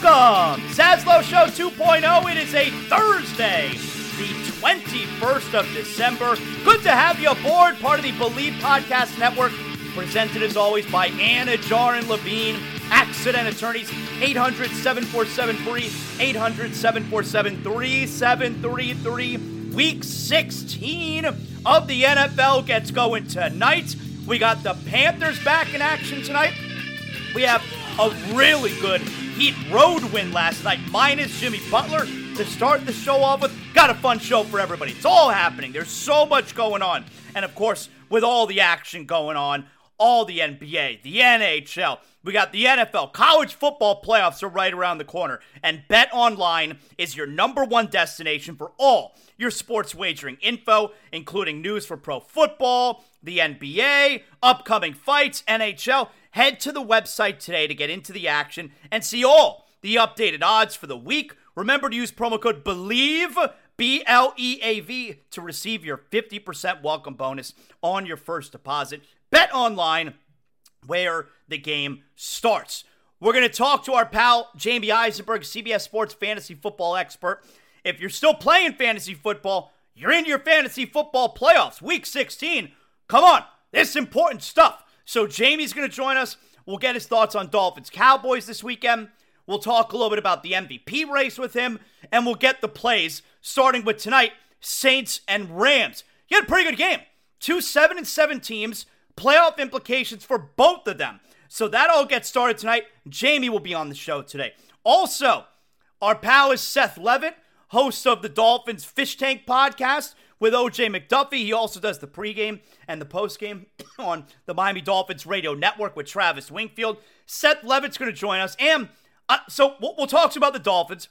Welcome! Zaslow Show 2.0. It is a Thursday, the 21st of December. Good to have you aboard, part of the Bleav Podcast Network, presented as always by Anidjar and Levine, accident attorneys, 800 747 free, 800 747 3733. Week 16 of the NFL gets going tonight. We got the Panthers back in action tonight. We have a really good Heat road win last night, minus Jimmy Butler to start the show off with. Got a fun show for everybody. It's all happening. There's so much going on. And of course, with all the action going on, all the NBA, the NHL, we got the NFL, college football playoffs are right around the corner. And Bet Online is your number one destination for all your sports wagering info, including news for pro football, the NBA, upcoming fights, NHL. Head to the website today to get into the action and see all the updated odds for the week. Remember to use promo code BLEAV, B L E A V, to receive your 50% welcome bonus on your first deposit. Bet online where the game starts. We're going to talk to our pal Jamey Eisenberg, CBS Sports fantasy football expert. If you're still playing fantasy football, you're in your fantasy football playoffs, week 16. Come on, this is important stuff. So Jamey's going to join us. We'll get his thoughts on Dolphins Cowboys this weekend. We'll talk a little bit about the MVP race with him, and we'll get the plays starting with tonight Saints and Rams. You had a pretty good game. Two 7 and 7 teams, playoff implications for both of them. So that all gets started tonight. Jamey will be on the show today. Also, our pal is Seth Levit, host of the Dolphins Fish Tank podcast with OJ McDuffie. He also does the pregame and the postgame on the Miami Dolphins radio network with Travis Wingfield. Seth Levit's going to join us. And uh, so we'll, we'll, talk about the Dolphins,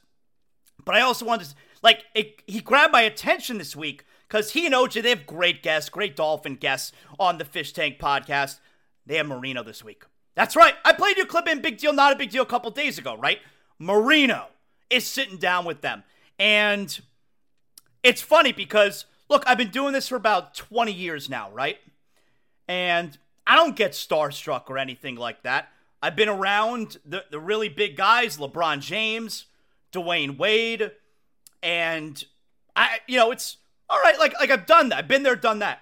but I also wanted to, like, it, he grabbed my attention this week because he and OJ, they have great guests, great Dolphin guests on the Fish Tank podcast. They have Marino this week. That's right. I played you clip in Big Deal, Not a Big Deal a couple days ago, right? Marino is sitting down with them. And it's funny because Look, I've been doing this for about 20 years now, right? And I don't get starstruck or anything like that. I've been around the, the really big guys, LeBron James, Dwyane Wade, and I, you know, it's all right. Like, like I've done that. I've been there, done that.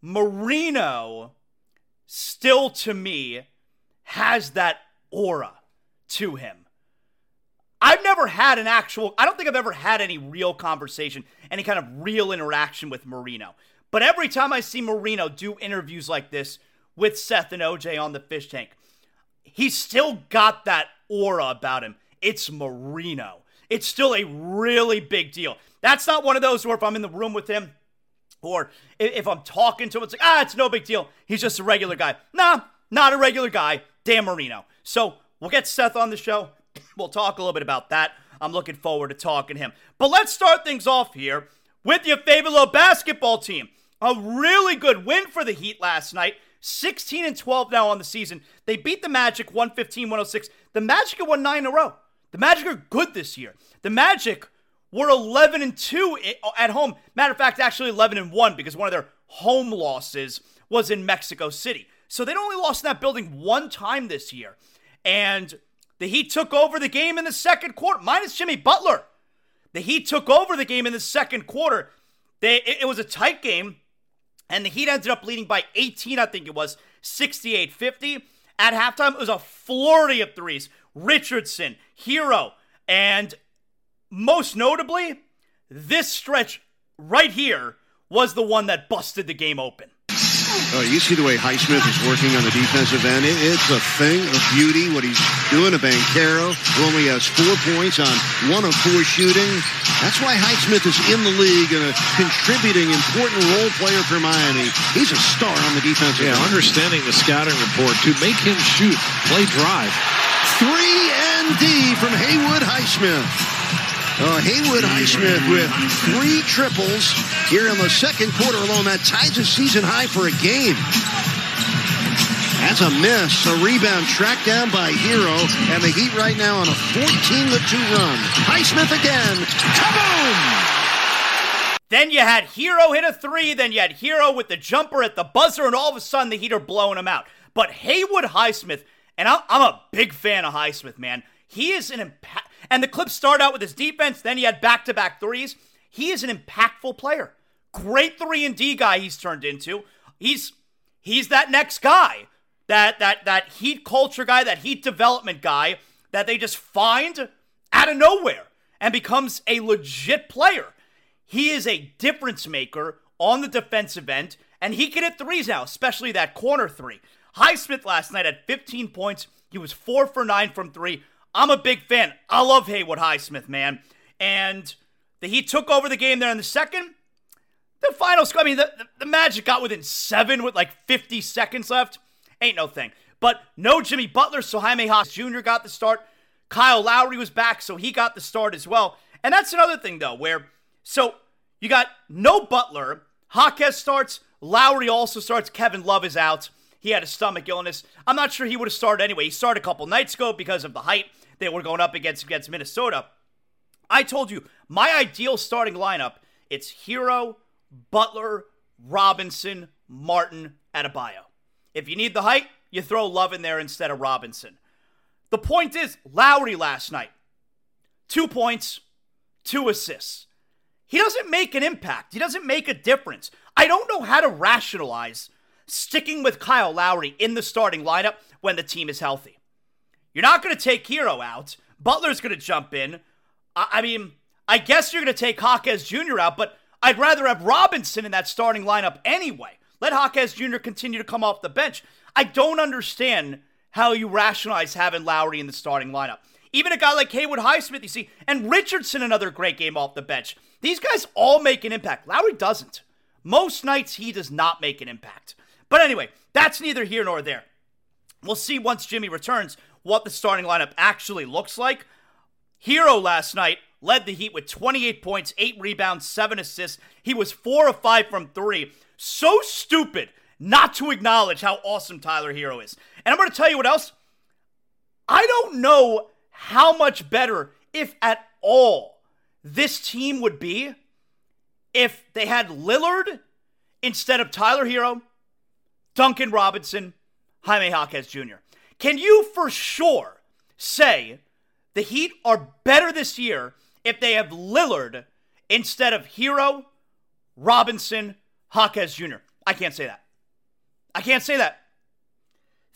Marino still to me has that aura to him. I've never had an actual, I don't think I've ever had any real conversation, any kind of real interaction with Marino. But every time I see Marino do interviews like this with Seth and OJ on the fish tank, he's still got that aura about him. It's Marino. It's still a really big deal. That's not one of those where if I'm in the room with him or if I'm talking to him, it's like, ah, it's no big deal. He's just a regular guy. Nah, not a regular guy. Dan Marino. So we'll get Seth on the show. We'll talk a little bit about that. I'm looking forward to talking to him. But let's start things off here with your favorite little basketball team. A really good win for the Heat last night. 16 and 12 now on the season. They beat the Magic 115 106. The Magic have won nine in a row. The Magic are good this year. The Magic were 11 and 2 uh, at home. Matter of fact, actually 11 and 1 because one of their home losses was in Mexico City. So they'd only lost in that building one time this year. And the Heat took over the game in the second quarter, minus Jimmy Butler. The Heat took over the game in the second quarter. They, it, it was a tight game, and the Heat ended up leading by 18, I think it was, 68 50. At halftime, it was a flurry of threes. Richardson, Herro, and most notably, this stretch right here was the one that busted the game open. Oh, you see the way Highsmith is working on the defensive end. It, it's a thing of beauty what he's doing to Banchero, who only has four points on one of four shooting. That's why Highsmith is in the league and a contributing important role player for Miami. He's a star on the defensive yeah, end. understanding the scouting report to make him shoot, play drive. Three and D from Haywood Highsmith. Uh, Haywood Highsmith with three triples here in the second quarter alone. That ties a season high for a game. That's a miss. A rebound tracked down by Herro. And the Heat right now on a 14 2 run. Highsmith again. Kaboom! Then you had Herro hit a three. Then you had Herro with the jumper at the buzzer. And all of a sudden, the Heat are blowing him out. But Haywood Highsmith, and I'm a big fan of Highsmith, man. He is an impact. And the Clips start out with his defense, then he had back to back threes. He is an impactful player. Great 3 and D guy he's turned into. He's he's that next guy. That that that heat culture guy, that heat development guy that they just find out of nowhere and becomes a legit player. He is a difference maker on the defensive end, and he can hit threes now, especially that corner three. Highsmith last night had 15 points. He was four for nine from three. I'm a big fan. I love Haywood Highsmith, man. And the Heat took over the game there in the second. The final score, I mean, the, the, the Magic got within seven with like 50 seconds left. Ain't no thing. But no Jimmy Butler, so Jaime Jaquez Jr. got the start. Kyle Lowry was back, so he got the start as well. And that's another thing, though, where so you got no Butler. Jaquez starts. Lowry also starts. Kevin Love is out. He had a stomach illness. I'm not sure he would have started anyway. He started a couple nights ago because of the height they were going up against against Minnesota. I told you my ideal starting lineup. It's Herro, Butler, Robinson, Martin, Adebayo. If you need the height, you throw Love in there instead of Robinson. The point is, Lowry last night, two points, two assists. He doesn't make an impact. He doesn't make a difference. I don't know how to rationalize sticking with Kyle Lowry in the starting lineup when the team is healthy. You're not going to take Herro out. Butler's going to jump in. I, I mean, I guess you're going to take Jaquez Jr. out, but I'd rather have Robinson in that starting lineup anyway. Let Jaquez Jr. continue to come off the bench. I don't understand how you rationalize having Lowry in the starting lineup. Even a guy like Haywood Highsmith, you see, and Richardson, another great game off the bench. These guys all make an impact. Lowry doesn't. Most nights he does not make an impact. But anyway, that's neither here nor there. We'll see once Jimmy returns what the starting lineup actually looks like. Herro last night led the Heat with 28 points, 8 rebounds, 7 assists. He was 4 of 5 from 3. So stupid not to acknowledge how awesome Tyler Herro is. And I'm going to tell you what else. I don't know how much better, if at all, this team would be if they had Lillard instead of Tyler Herro, Duncan Robinson, Jaime Jaquez Jr. Can you for sure say the Heat are better this year if they have Lillard instead of Herro, Robinson, Jaquez Jr.? I can't say that. I can't say that.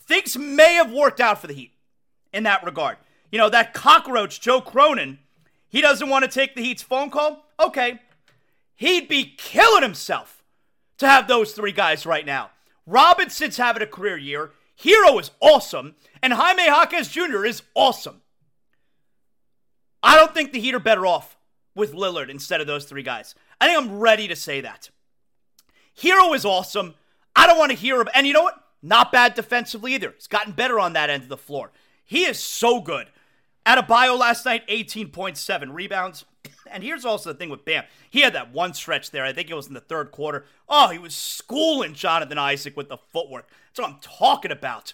Things may have worked out for the Heat in that regard. You know, that cockroach, Joe Cronin, he doesn't want to take the Heat's phone call? Okay. He'd be killing himself to have those three guys right now. Robinson's having a career year. Herro is awesome. And Jaime Jaquez Jr. is awesome. I don't think the Heat are better off with Lillard instead of those three guys. I think I'm ready to say that. Herro is awesome. I don't want to hear him. And you know what? Not bad defensively either. He's gotten better on that end of the floor. He is so good. Adebayo last night, 18.7 rebounds And here's also the thing with Bam. He had that one stretch there. I think it was in the third quarter. Oh, he was schooling Jonathan Isaac with the footwork. That's what I'm talking about.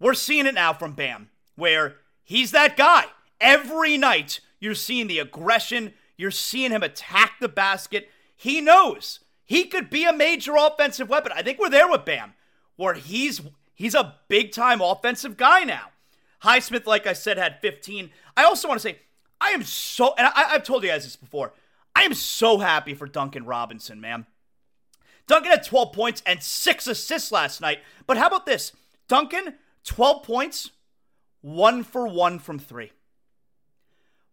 We're seeing it now from Bam, where he's that guy. Every night, you're seeing the aggression. You're seeing him attack the basket. He knows he could be a major offensive weapon. I think we're there with Bam, where he's he's a big time offensive guy now. Highsmith, like I said, had 15. I also want to say, I am so, and I, have told you guys this before, I am so happy for Duncan Robinson, man. Duncan had 12 points and six assists last night. But how about this? Duncan, 12 points, one for one from three.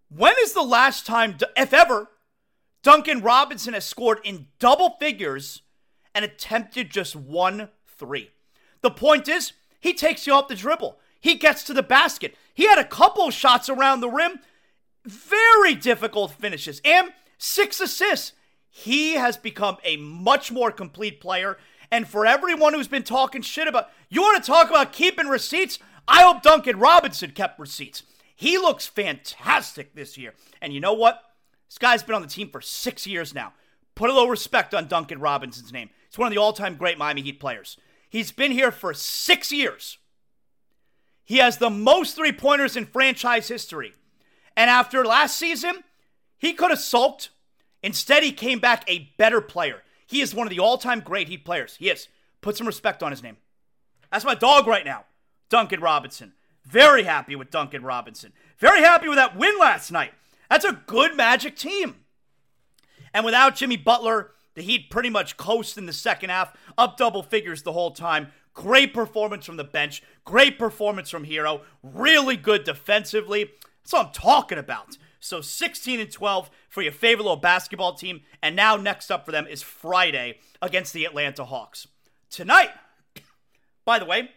When is the last time, if ever, Duncan Robinson has scored in double figures and attempted just one three? The point is, he takes you off the dribble. He gets to the basket. He had a couple shots around the rim. Very difficult finishes. And six assists. He has become a much more complete player. And for everyone who's been talking shit about, you want to talk about keeping receipts? I hope Duncan Robinson kept receipts. He looks fantastic this year. And you know what? This guy's been on the team for six years now. Put a little respect on Duncan Robinson's name. He's one of the all time great Miami Heat players. He's been here for six years. He has the most three pointers in franchise history. And after last season, he could have sulked. Instead, he came back a better player. He is one of the all time great Heat players. He is. Put some respect on his name. That's my dog right now, Duncan Robinson. Very happy with Duncan Robinson. Very happy with that win last night. That's a good Magic team. And without Jimmy Butler, the Heat pretty much coast in the second half, up double figures the whole time. Great performance from the bench. Great performance from Herro. Really good defensively. That's what I'm talking about. So 16 and 12 for your favorite little basketball team. And now next up for them is Friday against the Atlanta Hawks. Tonight, by the way,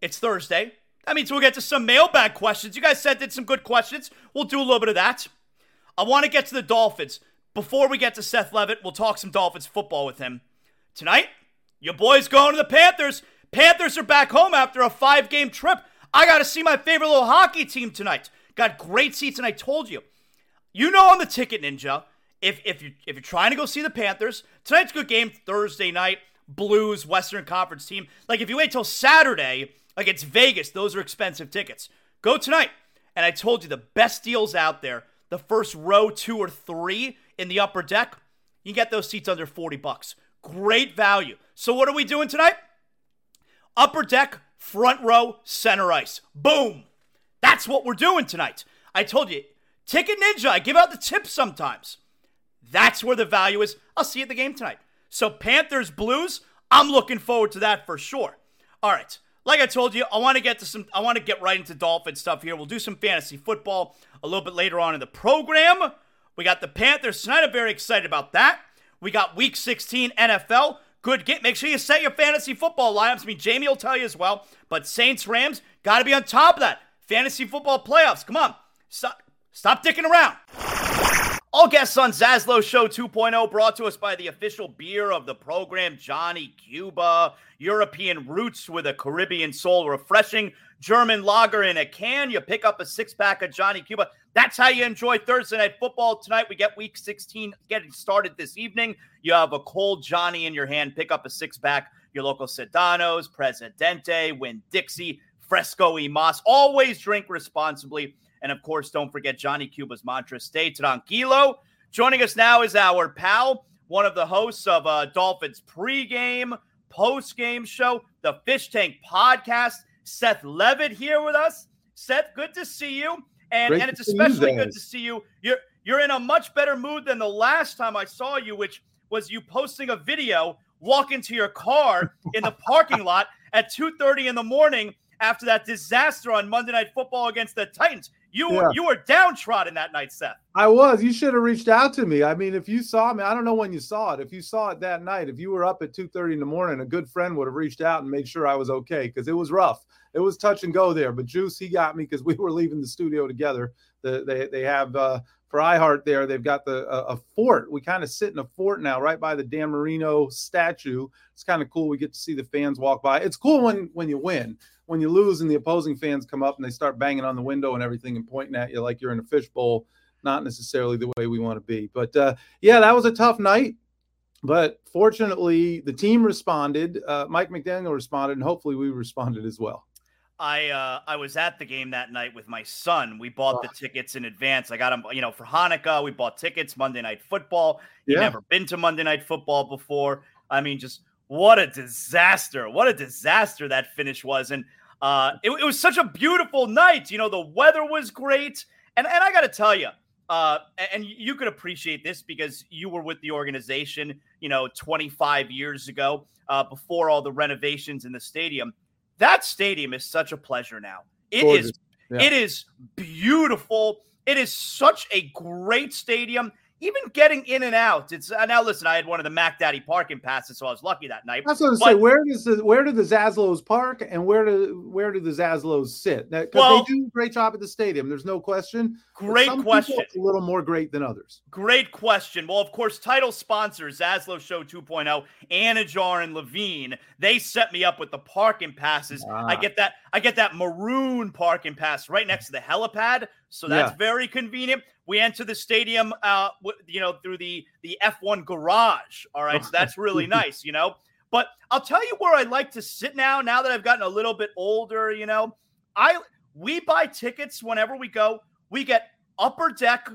it's Thursday. That means we'll get to some mailbag questions. You guys sent in some good questions. We'll do a little bit of that. I want to get to the Dolphins. Before we get to Seth Levit, we'll talk some Dolphins football with him. Tonight, your boy's going to the Panthers. Panthers are back home after a five game trip. I got to see my favorite little hockey team tonight. Got great seats, and I told you, you know, on the ticket ninja, if if you if you're trying to go see the Panthers, tonight's a good game. Thursday night, Blues Western Conference team. Like if you wait till Saturday, it's Vegas, those are expensive tickets. Go tonight. And I told you the best deals out there. The first row, two or three in the upper deck, you get those seats under 40 bucks. Great value. So what are we doing tonight? Upper deck, front row, center ice. Boom. That's what we're doing tonight. I told you, Ticket Ninja, I give out the tips sometimes. That's where the value is. I'll see you at the game tonight. So Panthers Blues, I'm looking forward to that for sure. All right. Like I told you, I want to get to some I want to get right into Dolphin stuff here. We'll do some fantasy football a little bit later on in the program. We got the Panthers tonight. I'm very excited about that. We got week 16 NFL. Good get. Make sure you set your fantasy football lineups. I mean, Jamey will tell you as well. But Saints, Rams, got to be on top of that. Fantasy football playoffs. Come on. Stop, stop dicking around. All guests on Zaslow Show 2.0 brought to us by the official beer of the program, Johnny Cuba. European roots with a Caribbean soul. Refreshing German lager in a can. You pick up a six pack of Johnny Cuba. That's how you enjoy Thursday night football tonight. We get week 16 getting started this evening. You have a cold Johnny in your hand. Pick up a six pack. Your local Sedanos, Presidente, Winn-Dixie, Fresco y Mas. Always drink responsibly. And of course, don't forget Johnny Cuba's mantra stay tranquilo. Joining us now is our pal, one of the hosts of uh, Dolphins pregame, postgame show, the Fish Tank podcast. Seth Levit here with us. Seth, good to see you. And, and it's especially good to see you. You're you're in a much better mood than the last time I saw you, which was you posting a video walking to your car in the parking lot at 2:30 in the morning after that disaster on Monday Night Football against the Titans. You yeah. were you were downtrodden that night, Seth. I was. You should have reached out to me. I mean, if you saw me, I don't know when you saw it. If you saw it that night, if you were up at 2:30 in the morning, a good friend would have reached out and made sure I was okay because it was rough. It was touch and go there. But Juice, he got me because we were leaving the studio together. The, they they have uh, for iHeart there. They've got the a, a fort. We kind of sit in a fort now, right by the Dan Marino statue. It's kind of cool. We get to see the fans walk by. It's cool when when you win when you lose and the opposing fans come up and they start banging on the window and everything and pointing at you like you're in a fishbowl, not necessarily the way we want to be. But uh, yeah, that was a tough night. But fortunately, the team responded. Uh, Mike McDaniel responded, and hopefully, we responded as well. I uh, I was at the game that night with my son. We bought the tickets in advance. I got them, you know, for Hanukkah. We bought tickets Monday Night Football. He'd yeah. never been to Monday Night Football before. I mean, just what a disaster! What a disaster that finish was, and uh, it, it was such a beautiful night. You know, the weather was great, and and I got to tell you, uh, and you could appreciate this because you were with the organization, you know, 25 years ago, uh, before all the renovations in the stadium. That stadium is such a pleasure now. It Gorgeous. is. Yeah. It is beautiful. It is such a great stadium even getting in and out, it's uh, now listen. I had one of the Mac Daddy parking passes, so I was lucky that night. That's what I was say. Where does the where do the Zaslows park, and where do where do the Zaslows sit? Because well, they do a great job at the stadium. There's no question. Great question. a little more great than others. Great question. Well, of course, title sponsors Zaslow Show 2.0, Anidjar and Levine. They set me up with the parking passes. Ah. I get that. I get that maroon parking pass right next to the helipad, so that's yeah. very convenient. We enter the stadium, uh, you know, through the the F1 garage. All right, so that's really nice, you know. But I'll tell you where I like to sit now. Now that I've gotten a little bit older, you know, I we buy tickets whenever we go. We get upper deck,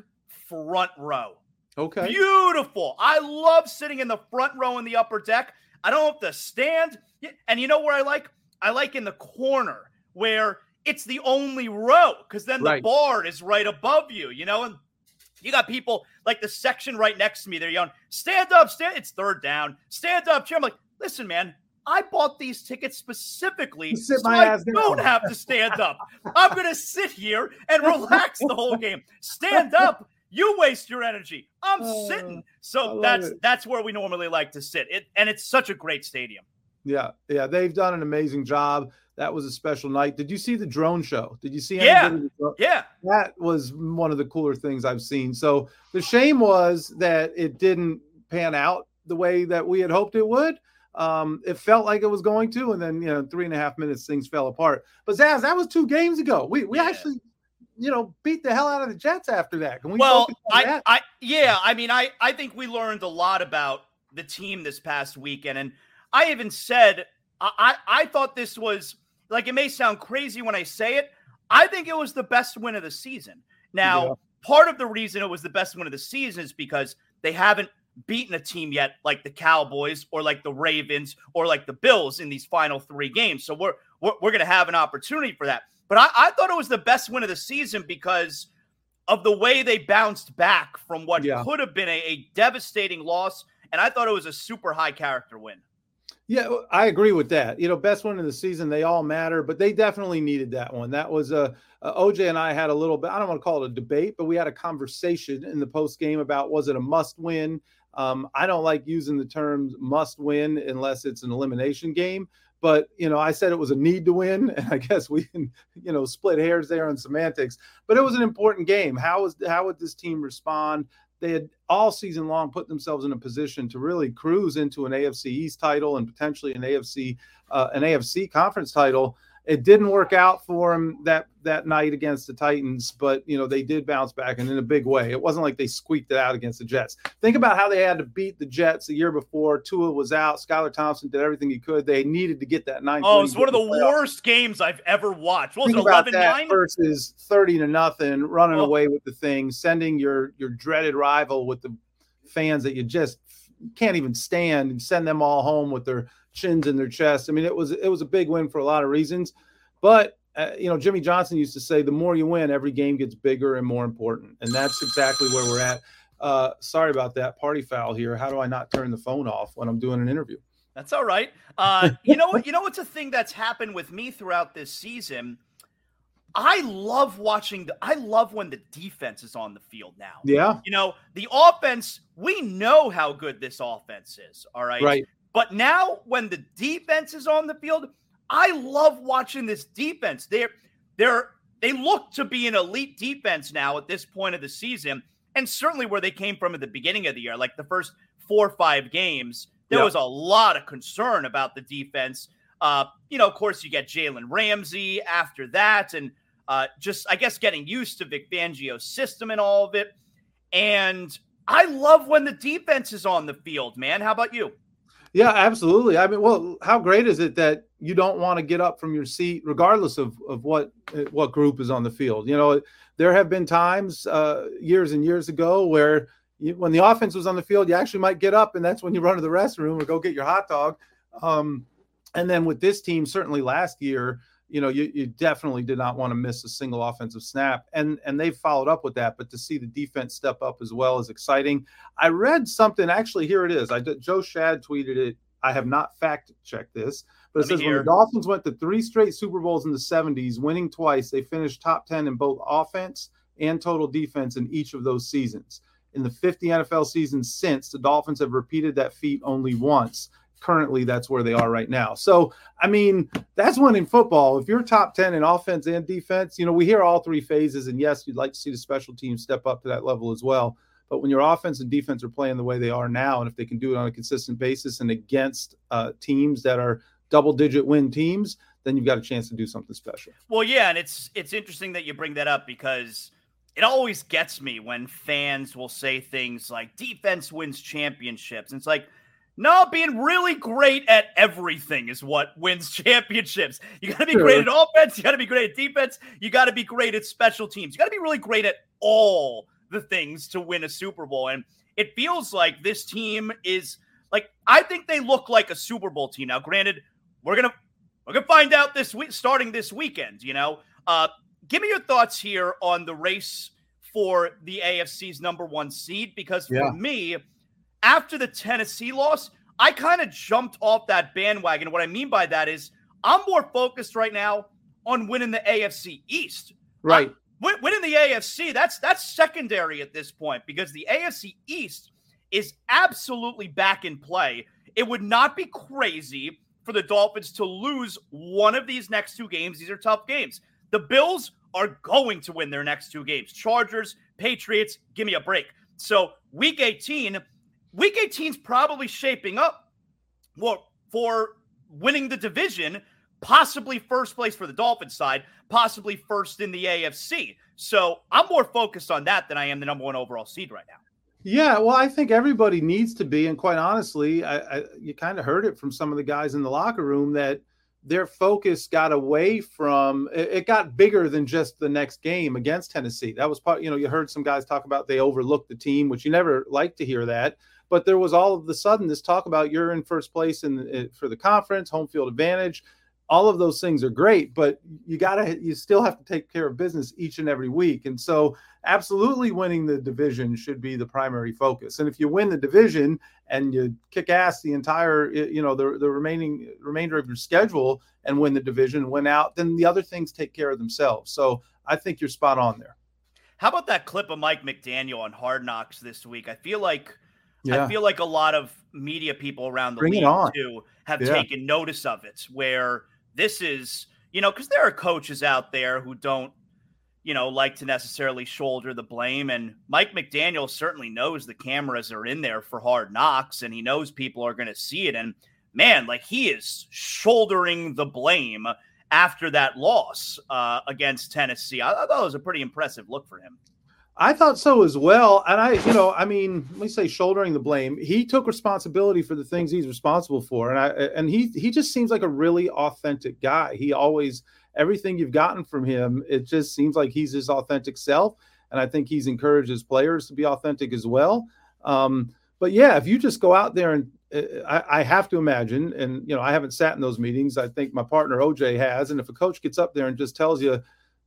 front row. Okay, beautiful. I love sitting in the front row in the upper deck. I don't have to stand. And you know where I like? I like in the corner where it's the only row because then right. the bar is right above you, you know, and you got people like the section right next to me. They're yelling, "Stand up, stand!" It's third down. Stand up, chair. I'm like, listen, man. I bought these tickets specifically so I don't have to stand up. I'm going to sit here and relax the whole game. Stand up, you waste your energy. I'm oh, sitting. So that's it. that's where we normally like to sit. It and it's such a great stadium. Yeah, yeah, they've done an amazing job. That was a special night. Did you see the drone show? Did you see? Yeah, yeah. That was one of the cooler things I've seen. So the shame was that it didn't pan out the way that we had hoped it would. Um, it felt like it was going to, and then you know, three and a half minutes things fell apart. But Zaz, that was two games ago. We we yeah. actually you know beat the hell out of the Jets after that. Can we well, I, that? I yeah, I mean, I I think we learned a lot about the team this past weekend, and I even said I, I thought this was like it may sound crazy when I say it. I think it was the best win of the season. Now, yeah. part of the reason it was the best win of the season is because they haven't beaten a team yet like the Cowboys or like the Ravens or like the Bills in these final three games. So we're we're, we're going to have an opportunity for that. But I, I, thought it was the best win of the season because of the way they bounced back from what yeah. could have been a, a devastating loss. And I thought it was a super high character win. Yeah, I agree with that. You know, best one in the season, they all matter, but they definitely needed that one. That was a OJ and I had a little bit. I don't want to call it a debate, but we had a conversation in the post game about was it a must win. Um, I don't like using the term must win unless it's an elimination game. But you know, I said it was a need to win, and I guess we can, you know, split hairs there on semantics. But it was an important game. How was how would this team respond? They had all season long put themselves in a position to really cruise into an AFC East title and potentially an AFC uh, an AFC conference title. It didn't work out for them that that night against the Titans, but you know they did bounce back and in a big way. It wasn't like they squeaked it out against the Jets. Think about how they had to beat the Jets the year before. Tua was out. Skylar Thompson did everything he could. They needed to get that nine. Oh, it's one of the playoff. worst games I've ever watched. What was Think it 11 9? Versus 30 to nothing, running oh. away with the thing, sending your your dreaded rival with the fans that you just can't even stand and send them all home with their chins in their chest. I mean, it was it was a big win for a lot of reasons, but uh, you know, Jimmy Johnson used to say, "The more you win, every game gets bigger and more important," and that's exactly where we're at. Uh, sorry about that party foul here. How do I not turn the phone off when I'm doing an interview? That's all right. Uh, you know what? You know what's a thing that's happened with me throughout this season. I love watching the I love when the defense is on the field now. Yeah. You know, the offense, we know how good this offense is. All right. Right. But now when the defense is on the field, I love watching this defense. They're they're they look to be an elite defense now at this point of the season, and certainly where they came from at the beginning of the year, like the first four or five games, there yep. was a lot of concern about the defense. Uh, you know, of course, you get Jalen Ramsey after that, and uh, just I guess getting used to Vic Fangio's system and all of it. And I love when the defense is on the field, man. How about you? Yeah, absolutely. I mean, well, how great is it that you don't want to get up from your seat, regardless of, of what what group is on the field? You know, there have been times uh, years and years ago where you, when the offense was on the field, you actually might get up, and that's when you run to the restroom or go get your hot dog. Um, and then with this team, certainly last year, you know, you, you definitely did not want to miss a single offensive snap, and and they've followed up with that. But to see the defense step up as well is exciting. I read something. Actually, here it is. I Joe Schad tweeted it. I have not fact checked this, but it Let says when the Dolphins went to three straight Super Bowls in the 70s, winning twice, they finished top 10 in both offense and total defense in each of those seasons. In the 50 NFL seasons since, the Dolphins have repeated that feat only once currently that's where they are right now. So, I mean, that's one in football. If you're top 10 in offense and defense, you know, we hear all three phases. And yes, you'd like to see the special team step up to that level as well. But when your offense and defense are playing the way they are now, and if they can do it on a consistent basis and against uh, teams that are double digit win teams, then you've got a chance to do something special. Well, yeah, and it's it's interesting that you bring that up because it always gets me when fans will say things like defense wins championships. And it's like, no, being really great at everything is what wins championships. You got to be sure. great at offense. You got to be great at defense. You got to be great at special teams. You got to be really great at all the things to win a Super Bowl. And it feels like this team is like I think they look like a Super Bowl team. Now, granted, we're gonna we're gonna find out this week, starting this weekend. You know, uh, give me your thoughts here on the race for the AFC's number one seed because for yeah. me after the Tennessee loss, I kind of jumped off that bandwagon. What I mean by that is I'm more focused right now on winning the AFC East. Right. I'm, winning the AFC, that's that's secondary at this point because the AFC East is absolutely back in play. It would not be crazy for the Dolphins to lose one of these next two games. These are tough games. The Bills are going to win their next two games. Chargers, Patriots, give me a break. So, week 18, Week 18 is probably shaping up well, for winning the division, possibly first place for the Dolphins side, possibly first in the AFC. So I'm more focused on that than I am the number one overall seed right now. Yeah, well, I think everybody needs to be, and quite honestly, I, I, you kind of heard it from some of the guys in the locker room that their focus got away from it got bigger than just the next game against Tennessee. That was part, you know, you heard some guys talk about they overlooked the team, which you never like to hear that but there was all of the sudden this talk about you're in first place in the, eh, for the conference, home field advantage. All of those things are great, but you gotta you still have to take care of business each and every week. And so, absolutely, winning the division should be the primary focus. And if you win the division and you kick ass the entire eh, you know the the remaining remainder of your schedule and win the division, win out, then the other things take care of themselves. So I think you're spot on there. How about that clip of Mike McDaniel on Hard Knocks this week? I feel like yeah. I feel like a lot of media people around the Bring league too have yeah. taken notice of it. Where this is, you know, because there are coaches out there who don't, you know, like to necessarily shoulder the blame. And Mike McDaniel certainly knows the cameras are in there for hard knocks, and he knows people are going to see it. And man, like he is shouldering the blame after that loss uh, against Tennessee. I, I thought it was a pretty impressive look for him. I thought so as well. And I, you know, I mean, let me say shouldering the blame. He took responsibility for the things he's responsible for. And I and he he just seems like a really authentic guy. He always everything you've gotten from him, it just seems like he's his authentic self. And I think he's encouraged his players to be authentic as well. Um, but yeah, if you just go out there and uh, I, I, have to imagine, and you know, I haven't sat in those meetings. I think my partner OJ has. And if a coach gets up there and just tells you,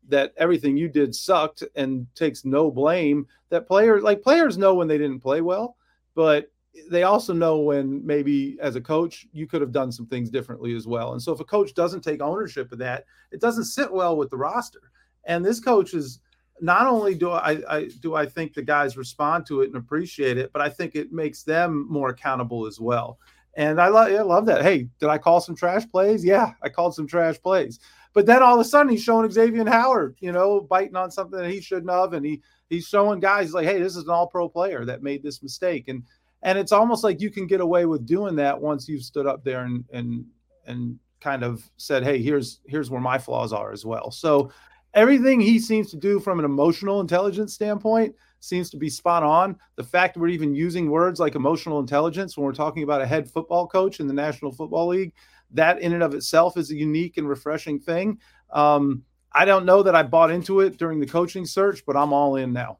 that everything you did sucked and takes no blame that players like players know when they didn't play well but they also know when maybe as a coach you could have done some things differently as well and so if a coach doesn't take ownership of that it doesn't sit well with the roster and this coach is not only do I, I do I think the guys respond to it and appreciate it, but I think it makes them more accountable as well. And I, lo- I love that. Hey, did I call some trash plays? Yeah, I called some trash plays. But then all of a sudden he's showing Xavier Howard, you know, biting on something that he shouldn't have, and he he's showing guys like, hey, this is an all pro player that made this mistake. And and it's almost like you can get away with doing that once you've stood up there and and and kind of said, hey, here's here's where my flaws are as well. So everything he seems to do from an emotional intelligence standpoint seems to be spot on. The fact we're even using words like emotional intelligence when we're talking about a head football coach in the National Football League, that in and of itself is a unique and refreshing thing. Um, I don't know that I bought into it during the coaching search, but I'm all in now.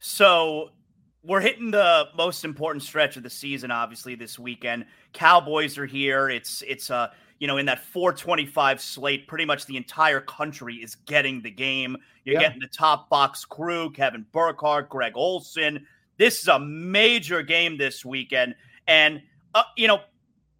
So we're hitting the most important stretch of the season, obviously, this weekend. Cowboys are here. It's it's uh you know, in that 425 slate, pretty much the entire country is getting the game. You're yeah. getting the top box crew, Kevin Burkhardt, Greg Olsen. This is a major game this weekend. And, uh, you know,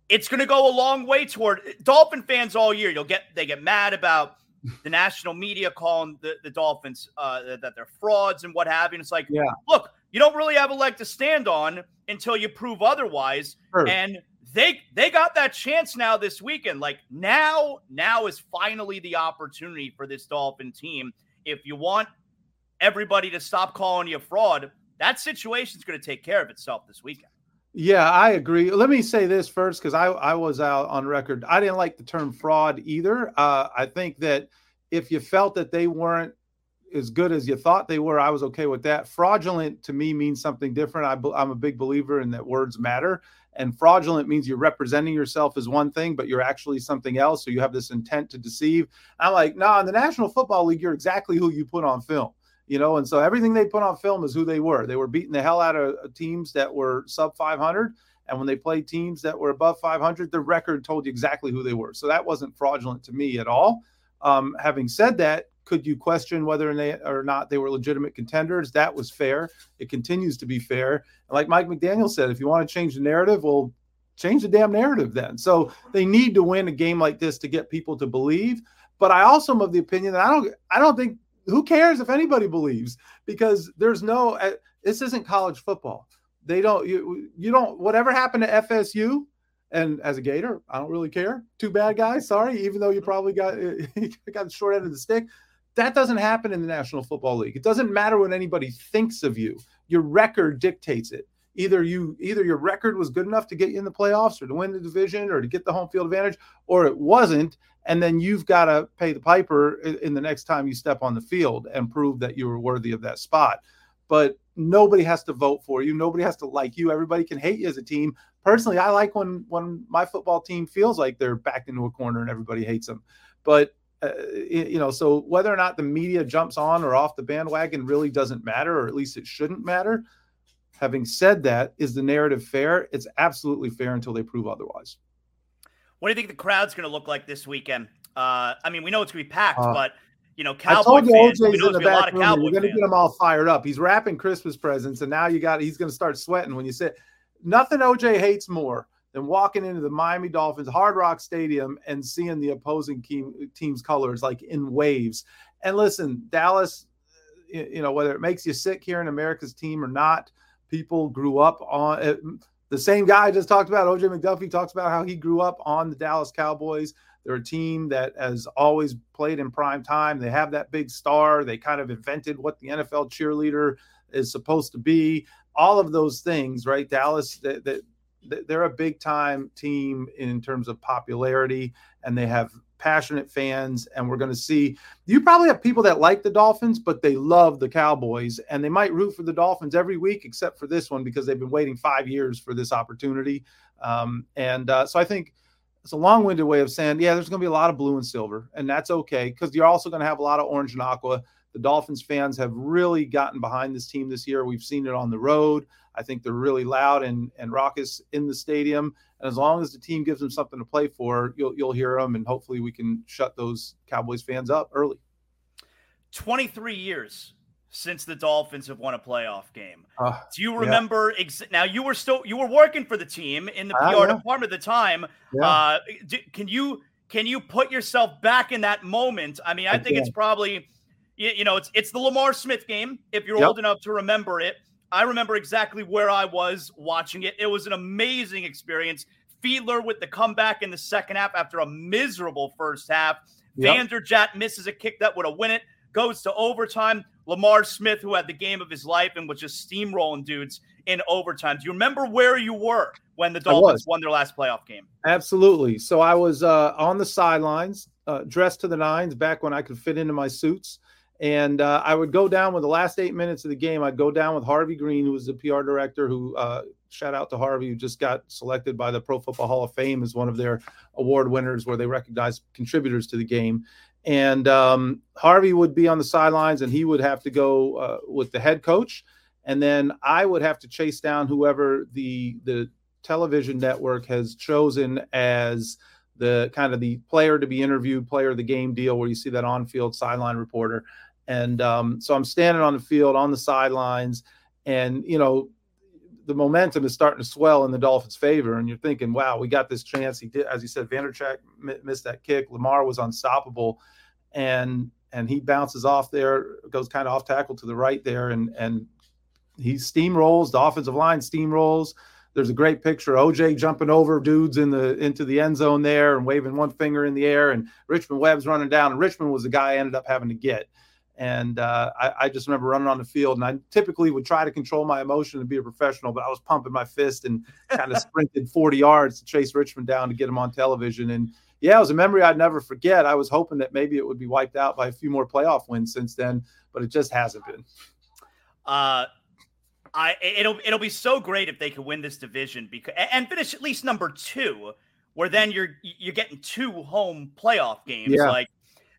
it's going to go a long way toward Dolphin fans all year. You'll get, they get mad about the national media calling the, the Dolphins uh, that they're frauds and what have you. And it's like, yeah. look, you don't really have a leg to stand on until you prove otherwise. Sure. And they they got that chance now this weekend. Like now, now is finally the opportunity for this Dolphin team. If you want everybody to stop calling you a fraud, that situation is going to take care of itself this weekend. Yeah, I agree. Let me say this first because I, I was out on record. I didn't like the term fraud either. Uh, I think that if you felt that they weren't as good as you thought they were, I was okay with that. Fraudulent to me means something different. I, I'm a big believer in that words matter. And fraudulent means you're representing yourself as one thing, but you're actually something else. So you have this intent to deceive. I'm like, no, nah, in the National Football League, you're exactly who you put on film. You know, and so everything they put on film is who they were. They were beating the hell out of teams that were sub 500. And when they played teams that were above 500, the record told you exactly who they were. So that wasn't fraudulent to me at all. Um, having said that, could you question whether or not they were legitimate contenders? That was fair. It continues to be fair. And like Mike McDaniel said, if you want to change the narrative, well, change the damn narrative then. So they need to win a game like this to get people to believe. But I also am of the opinion that I don't I don't think who cares if anybody believes because there's no uh, this isn't college football. They don't you you don't whatever happened to FSU and as a Gator, I don't really care. Too bad, guys. Sorry, even though you probably got got the short end of the stick. That doesn't happen in the National Football League. It doesn't matter what anybody thinks of you. Your record dictates it. Either you either your record was good enough to get you in the playoffs or to win the division or to get the home field advantage or it wasn't and then you've got to pay the piper in the next time you step on the field and prove that you were worthy of that spot. But nobody has to vote for you. Nobody has to like you. Everybody can hate you as a team. Personally, I like when when my football team feels like they're backed into a corner and everybody hates them. But uh, you know, so whether or not the media jumps on or off the bandwagon really doesn't matter, or at least it shouldn't matter. Having said that, is the narrative fair? It's absolutely fair until they prove otherwise. What do you think the crowd's going to look like this weekend? Uh, I mean, we know it's going to be packed, uh, but you know, Cowboy fans. OJ's in the back room. You're going to get them all fired up. He's wrapping Christmas presents, and now you got he's going to start sweating when you sit. Nothing OJ hates more than walking into the Miami Dolphins Hard Rock Stadium and seeing the opposing team, team's colors like in waves. And listen, Dallas, you know, whether it makes you sick here in America's team or not, people grew up on it. The same guy I just talked about, OJ McDuffie, talks about how he grew up on the Dallas Cowboys. They're a team that has always played in prime time. They have that big star. They kind of invented what the NFL cheerleader is supposed to be. All of those things, right? Dallas, that, that they're a big time team in terms of popularity and they have passionate fans and we're going to see you probably have people that like the dolphins but they love the cowboys and they might root for the dolphins every week except for this one because they've been waiting five years for this opportunity. Um, and uh, so i think it's a long-winded way of saying yeah there's going to be a lot of blue and silver and that's okay because you're also going to have a lot of orange and aqua. The dolphins fans have really gotten behind this team this year. We've seen it on the road I think they're really loud and and raucous in the stadium. And as long as the team gives them something to play for, you'll you'll hear them, and hopefully we can shut those Cowboys fans up early. Twenty three years since the Dolphins have won a playoff game. Uh, Do you remember? Yeah. Ex- now you were still you were working for the team in the PR uh, yeah. department at the time. Yeah. Uh, do, can you can you put yourself back in that moment? I mean, I, I think can. it's probably you, you, know it's it's the Lamar Smith game if you're yep. old enough to remember it. I remember exactly where I was watching it. It was an amazing experience. Fiedler with the comeback in the second half after a miserable first half. Yep. Vanderjagt misses a kick that would have win it, goes to overtime. Lamar Smith, who had the game of his life and was just steamrolling dudes in overtime. Do you remember where you were when the Dolphins won their last playoff game? Absolutely. So I was uh, on the sidelines, uh, dressed to the nines, back when I could fit into my suits. And uh, I would go down with the last eight minutes of the game. I'd go down with Harvey Green, who was the PR director, who uh, shout out to Harvey, who just got selected by the Pro Football Hall of Fame as one of their award winners, where they recognize contributors to the game. And um, Harvey would be on the sidelines, and he would have to go uh, with the head coach, and then I would have to chase down whoever the the television network has chosen as the kind of the player to be interviewed, player of the game deal, where you see that on-field sideline reporter. And um, so I'm standing on the field on the sidelines, and you know, the momentum is starting to swell in the Dolphins' favor. And you're thinking, wow, we got this chance. He did, as you said, Vanderjagt missed that kick. Lamar was unstoppable, and and he bounces off there, goes kind of off tackle to the right there, and and he steamrolls. The offensive line steamrolls. There's a great picture OJ jumping over dudes in the into the end zone there and waving one finger in the air, and Richmond Webb's running down. And Richmond was the guy I ended up having to get. And uh, I, I, just remember running on the field, and I typically would try to control my emotion and be a professional, but I was pumping my fist and kind of sprinted 40 yards to chase Richmond down to get him on television. And yeah, it was a memory I'd never forget. I was hoping that maybe it would be wiped out by a few more playoff wins since then, but it just hasn't been. Uh, I it'll it'll be so great if they can win this division because and finish at least number two, where then you're you're getting two home playoff games. Yeah. Like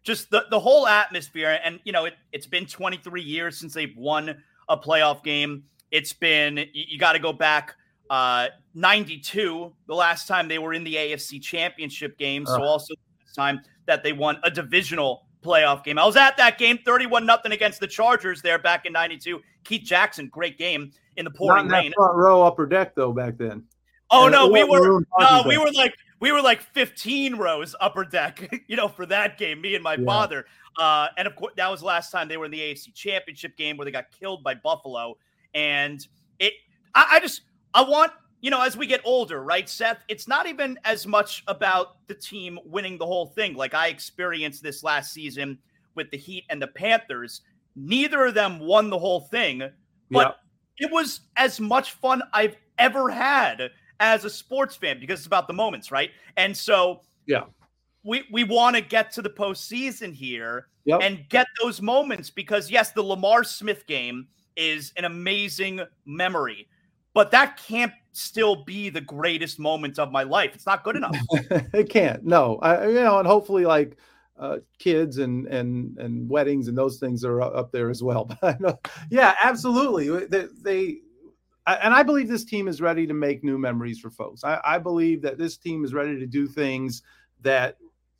just the, the whole atmosphere. And, you know, it, it's been 23 years since they've won a playoff game. It's been, you, you got to go back uh, 92, the last time they were in the AFC championship game. So also this time that they won a divisional playoff game. I was at that game, 31 nothing against the Chargers there back in 92. Keith Jackson, great game in the pouring Not in rain. front row upper deck though back then. Oh and no, we were no, we were like we were like 15 rows upper deck, you know, for that game, me and my yeah. father. Uh, and of course, that was the last time they were in the AFC Championship game where they got killed by Buffalo. And it, I, I just, I want, you know, as we get older, right, Seth, it's not even as much about the team winning the whole thing. Like I experienced this last season with the Heat and the Panthers. Neither of them won the whole thing, but yeah. it was as much fun I've ever had as a sports fan because it's about the moments, right? And so, yeah, we we want to get to the postseason here yep. and get those moments because yes, the Lamar Smith game is an amazing memory, but that can't still be the greatest moment of my life. It's not good enough. it can't. No, I, you know, and hopefully, like. Uh, kids and and and weddings and those things are up there as well. But yeah, absolutely. They, they and I believe this team is ready to make new memories for folks. I, I, believe that this team is ready to do things that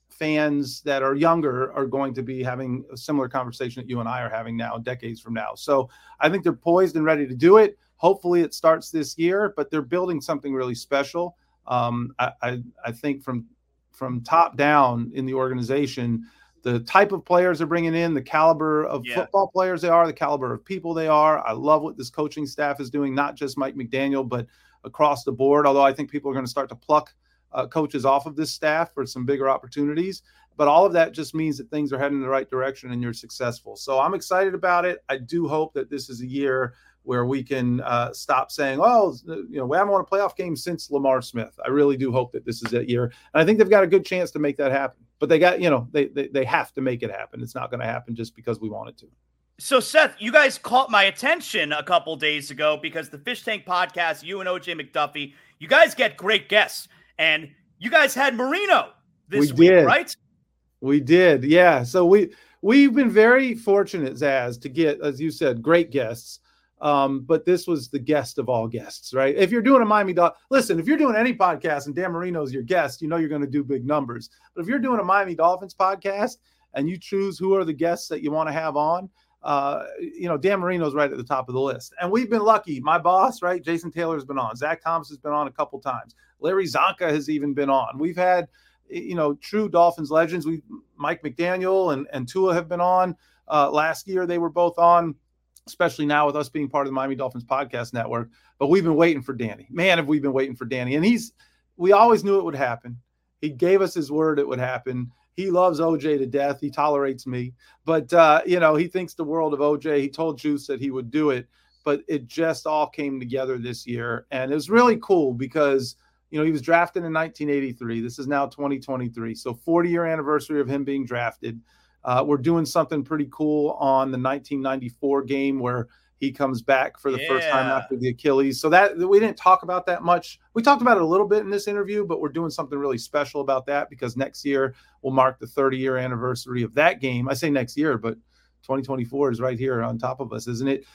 fans that are younger are going to be having a similar conversation that you and I are having now, decades from now. So I think they're poised and ready to do it. Hopefully, it starts this year, but they're building something really special. Um, I, I, I think from from top down in the organization, the type of players they're bringing in, the caliber of yeah. football players they are, the caliber of people they are. I love what this coaching staff is doing, not just Mike McDaniel, but across the board. Although I think people are going to start to pluck uh, coaches off of this staff for some bigger opportunities. But all of that just means that things are heading in the right direction and you're successful. So I'm excited about it. I do hope that this is a year where we can uh, stop saying, "Oh, you know, we haven't won a playoff game since Lamar Smith." I really do hope that this is that year, and I think they've got a good chance to make that happen but they got you know they they, they have to make it happen. It's not going to happen just because we want it to. So Seth, you guys caught my attention a couple days ago because the Fish Tank podcast, you and OJ McDuffie, you guys get great guests, and you guys had Marino this we week, did. right? We did, yeah. So we we've been very fortunate, Zaz, to get, as you said, great guests. Um, but this was the guest of all guests, right? If you're doing a Miami Dol- listen, if you're doing any podcast and Dan Marino's your guest, you know you're going to do big numbers. But if you're doing a Miami Dolphins podcast and you choose who are the guests that you want to have on, uh, you know, Dan Marino's right at the top of the list. And we've been lucky. My boss, right? Jason Taylor's been on. Zach Thomas has been on a couple times. Larry Csonka has even been on. We've had, you know, true Dolphins legends. We Mike McDaniel and, and Tua have been on. Uh, last year they were both on especially now with us being part of the Miami Dolphins podcast network. But we've been waiting for Danny. Man, have we been waiting for Danny. And he's, we always knew it would happen. He gave us his word it would happen. He loves OJ to death. He tolerates me. But, uh, you know, he thinks the world of OJ. He told Juice that he would do it. but it just all came together this year. And it was really cool because, you know, he was drafted in 1983. This is now 2023. So 40 year anniversary of him being drafted. Uh, we're doing something pretty cool on the 1994 game where he comes back for the yeah. first time after the Achilles. So that we didn't talk about that much. We talked about it a little bit in this interview, but we're doing something really special about that because next year will mark the 30 year anniversary of that game. I say next year, but 2024 is right here on top of us, isn't it?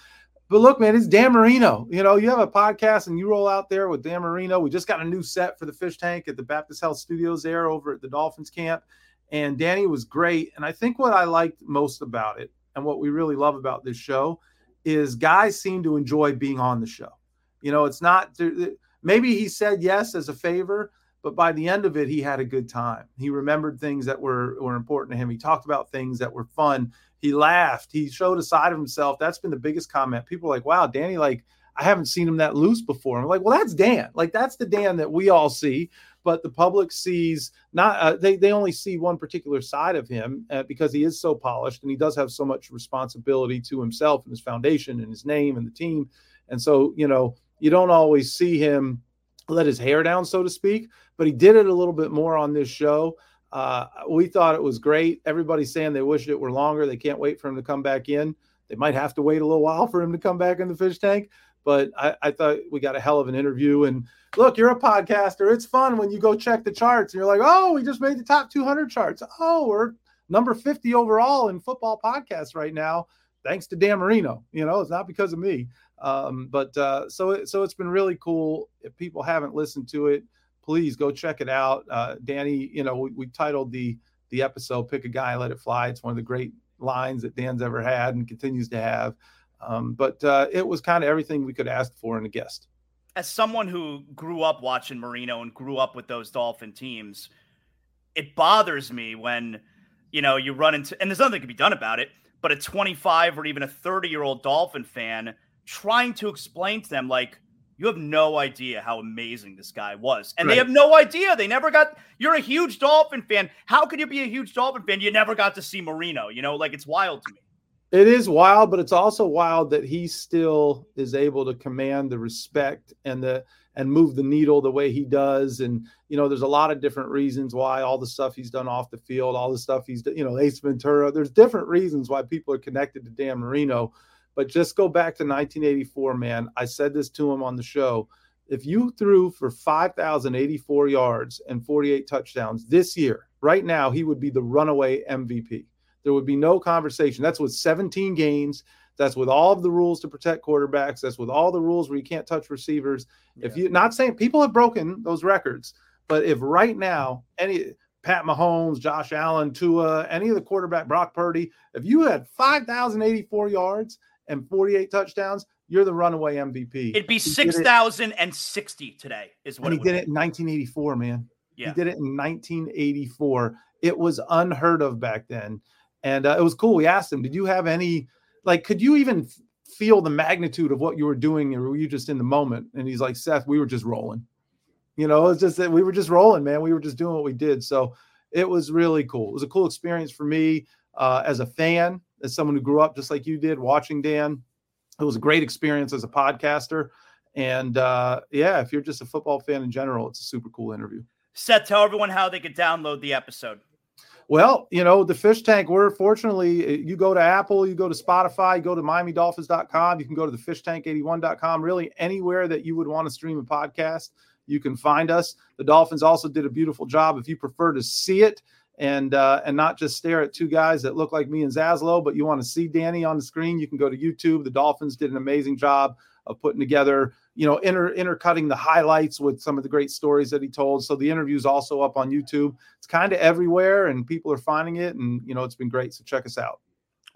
But look, man, it's Dan Marino. You know, you have a podcast and you roll out there with Dan Marino. We just got a new set for the fish tank at the Baptist Health Studios there over at the Dolphins camp. And Danny was great. And I think what I liked most about it and what we really love about this show is guys seem to enjoy being on the show. You know, it's not maybe he said yes as a favor, but by the end of it, he had a good time. He remembered things that were were important to him. He talked about things that were fun. He laughed. He showed a side of himself. That's been the biggest comment. People are like, "Wow, Danny, like I haven't seen him that loose before." I'm like, "Well, that's Dan. Like that's the Dan that we all see." But the public sees not uh, they they only see one particular side of him uh, because he is so polished and he does have so much responsibility to himself and his foundation and his name and the team. And so you know you don't always see him let his hair down so to speak but he did it a little bit more on this show. Uh, we thought it was great. Everybody's saying they wish it were longer. They can't wait for him to come back in. They might have to wait a little while for him to come back in the fish tank but I, I thought we got a hell of an interview and look, you're a podcaster. It's fun when you go check the charts and you're like, oh, we just made the top 200 charts. Oh, we're number 50 overall in football podcasts right now, thanks to Dan Marino. You know, it's not because of me. Um, but uh, so it, so it's been really cool. If people haven't listened to it, please go check it out. Uh, Danny, you know, we, we titled the the episode "Pick a Guy, Let It Fly." It's one of the great lines that Dan's ever had and continues to have. Um, but uh, it was kind of everything we could ask for in a guest as someone who grew up watching Marino and grew up with those Dolphin teams, it bothers me when, you know, you run into, and there's nothing that can be done about it, but a 25 or even a 30 year old Dolphin fan trying to explain to them, like, you have no idea how amazing this guy was. And right. they have no idea. They never got, you're a huge Dolphin fan. How could you be a huge Dolphin fan? You never got to see Marino, you know, like it's wild to me. It is wild, but it's also wild that he still is able to command the respect and the and move the needle the way he does. And you know, there's a lot of different reasons why all the stuff he's done off the field, all the stuff he's you know, Ace Ventura. There's different reasons why people are connected to Dan Marino. But just go back to 1984, man. I said this to him on the show. If you threw for 5,084 yards and 48 touchdowns this year, right now, he would be the runaway MVP. There would be no conversation. That's with 17 games. That's with all of the rules to protect quarterbacks. That's with all the rules where you can't touch receivers. Yeah. If you not saying people have broken those records, but if right now any Pat Mahomes, Josh Allen, Tua, any of the quarterback, Brock Purdy, if you had 5,084 yards and 48 touchdowns, you're the runaway MVP. It'd be 6,060 today, is what and he did it in 1984, man. Yeah. He did it in 1984. It was unheard of back then and uh, it was cool. We asked him, "Did you have any like? Could you even feel the magnitude of what you were doing, or were you just in the moment?" And he's like, "Seth, we were just rolling. You know, it's just that we were just rolling, man. We were just doing what we did. So it was really cool. It was a cool experience for me uh, as a fan, as someone who grew up just like you did, watching Dan. It was a great experience as a podcaster." And uh, yeah, if you're just a football fan in general, it's a super cool interview. Seth, tell everyone how they could download the episode. Well, you know, the fish tank, we're fortunately, eh, you go to Apple, you go to Spotify, you go to MiamiDolphins.com, you can go to the fishtank81.com, really anywhere that you would want to stream a podcast, you can find us. The Dolphins also did a beautiful job. If you prefer to see it and uh, and not just stare at two guys that look like me and Zaslow, but you want to see Danny on the screen, you can go to YouTube. The Dolphins did an amazing job of putting together, you know, inter intercutting the highlights with some of the great stories that he told. So the interview is also up on YouTube. It's kind of everywhere, and people are finding it, and you know, it's been great. So check us out.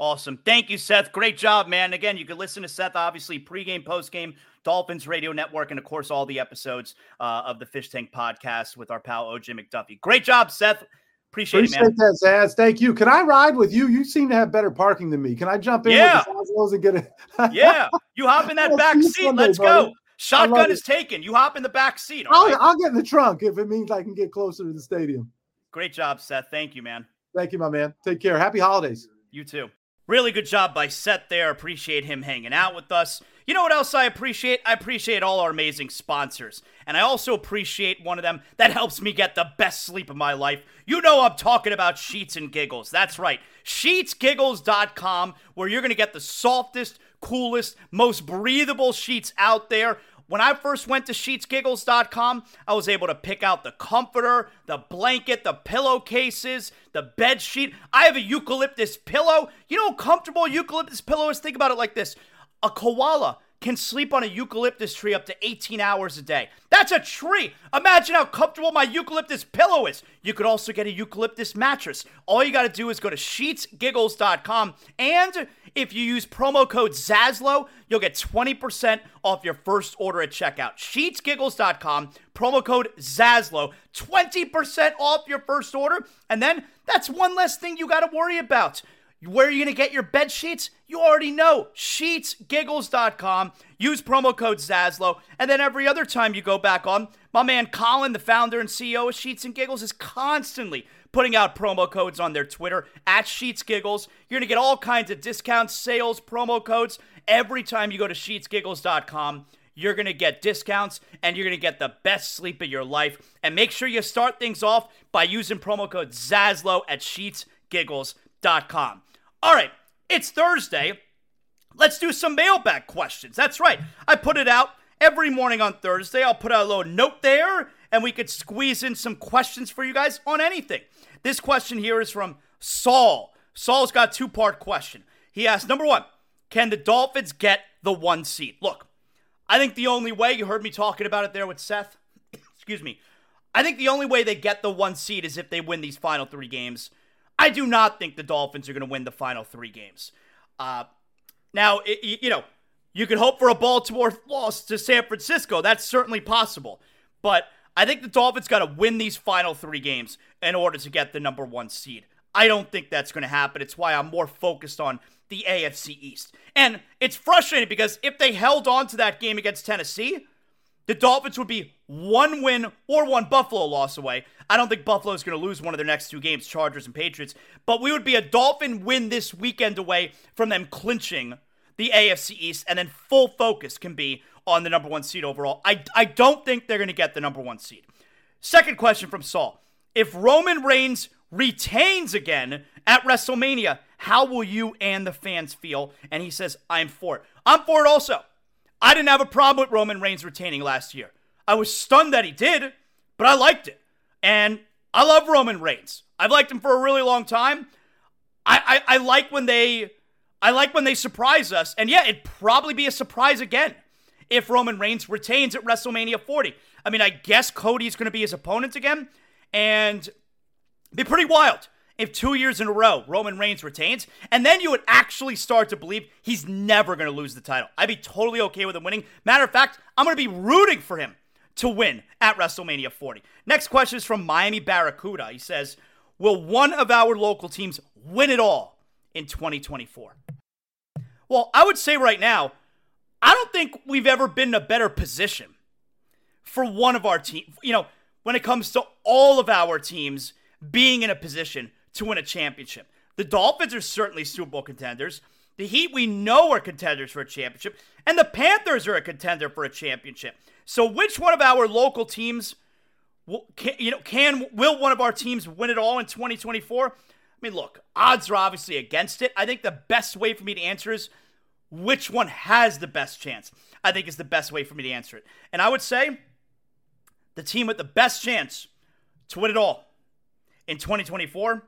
Awesome. Thank you, Seth. Great job, man. Again, you can listen to Seth, obviously, pregame, postgame, Dolphins Radio Network, and of course, all the episodes uh, of the Fish Tank podcast with our pal OJ McDuffie. Great job, Seth. Appreciate, Appreciate it, man. that, Zaz. Thank you. Can I ride with you? You seem to have better parking than me. Can I jump in yeah. with and get it? yeah. You hop in that back seat. Sunday, Let's buddy. go. Shotgun is taken. You hop in the back seat. I'll, right? I'll get in the trunk if it means I can get closer to the stadium. Great job, Seth. Thank you, man. Thank you, my man. Take care. Happy holidays. You too. Really good job by Seth there. Appreciate him hanging out with us. You know what else I appreciate? I appreciate all our amazing sponsors. And I also appreciate one of them that helps me get the best sleep of my life. You know I'm talking about Sheets and Giggles. That's right. SheetsGiggles.com, where you're going to get the softest, coolest, most breathable sheets out there. When I first went to sheetsgiggles.com, I was able to pick out the comforter, the blanket, the pillowcases, the bed sheet. I have a eucalyptus pillow. You know how comfortable eucalyptus pillow is? Think about it like this. A koala can sleep on a eucalyptus tree up to 18 hours a day. That's a tree. Imagine how comfortable my eucalyptus pillow is. You could also get a eucalyptus mattress. All you got to do is go to sheetsgiggles.com and if you use promo code Zaslow, you'll get 20% off your first order at checkout. Sheetsgiggles.com, promo code Zaslow, 20% off your first order. And then that's one less thing you got to worry about. Where are you going to get your bed sheets? You already know. Sheetsgiggles.com. Use promo code Zaslow. And then every other time you go back on, my man Colin, the founder and CEO of Sheets and Giggles, is constantly putting out promo codes on their Twitter at Sheets Giggles. You're going to get all kinds of discounts, sales, promo codes every time you go to sheetsgiggles.com. You're going to get discounts and you're going to get the best sleep of your life. And make sure you start things off by using promo code Zaslow at sheetsgiggles.com. All right, it's Thursday. Let's do some mailbag questions. That's right. I put it out every morning on Thursday. I'll put out a little note there and we could squeeze in some questions for you guys on anything. This question here is from Saul. Saul's got two part question. He asked number one, can the Dolphins get the one seed? Look, I think the only way, you heard me talking about it there with Seth, excuse me, I think the only way they get the one seed is if they win these final three games. I do not think the Dolphins are going to win the final three games. Uh, now, it, you know, you could hope for a Baltimore loss to San Francisco. That's certainly possible. But I think the Dolphins got to win these final three games in order to get the number one seed. I don't think that's going to happen. It's why I'm more focused on the AFC East. And it's frustrating because if they held on to that game against Tennessee, the Dolphins would be one win or one Buffalo loss away. I don't think Buffalo is going to lose one of their next two games, Chargers and Patriots, but we would be a Dolphin win this weekend away from them clinching the AFC East, and then full focus can be on the number one seed overall. I, I don't think they're going to get the number one seed. Second question from Saul. If Roman Reigns retains again at WrestleMania, how will you and the fans feel? And he says, I'm for it. I'm for it also. I didn't have a problem with Roman Reigns retaining last year. I was stunned that he did, but I liked it. And I love Roman Reigns. I've liked him for a really long time. I, I, I like when they I like when they surprise us. And yeah, it'd probably be a surprise again if Roman Reigns retains at WrestleMania 40. I mean, I guess Cody's going to be his opponent again. And be pretty wild if two years in a row Roman Reigns retains. And then you would actually start to believe he's never going to lose the title. I'd be totally okay with him winning. Matter of fact, I'm going to be rooting for him to win at WrestleMania 40. Next question is from Miami Barracuda. He says, Will one of our local teams win it all in 2024? Well, I would say right now, I don't think we've ever been in a better position for one of our teams. You know, when it comes to all of our teams being in a position to win a championship. The Dolphins are certainly Super Bowl contenders. The Heat, we know, are contenders for a championship. And the Panthers are a contender for a championship. So, which one of our local teams, will, can, you know, can will one of our teams win it all in 2024? I mean, look, odds are obviously against it. I think the best way for me to answer is which one has the best chance. I think is the best way for me to answer it. And I would say the team with the best chance to win it all in 2024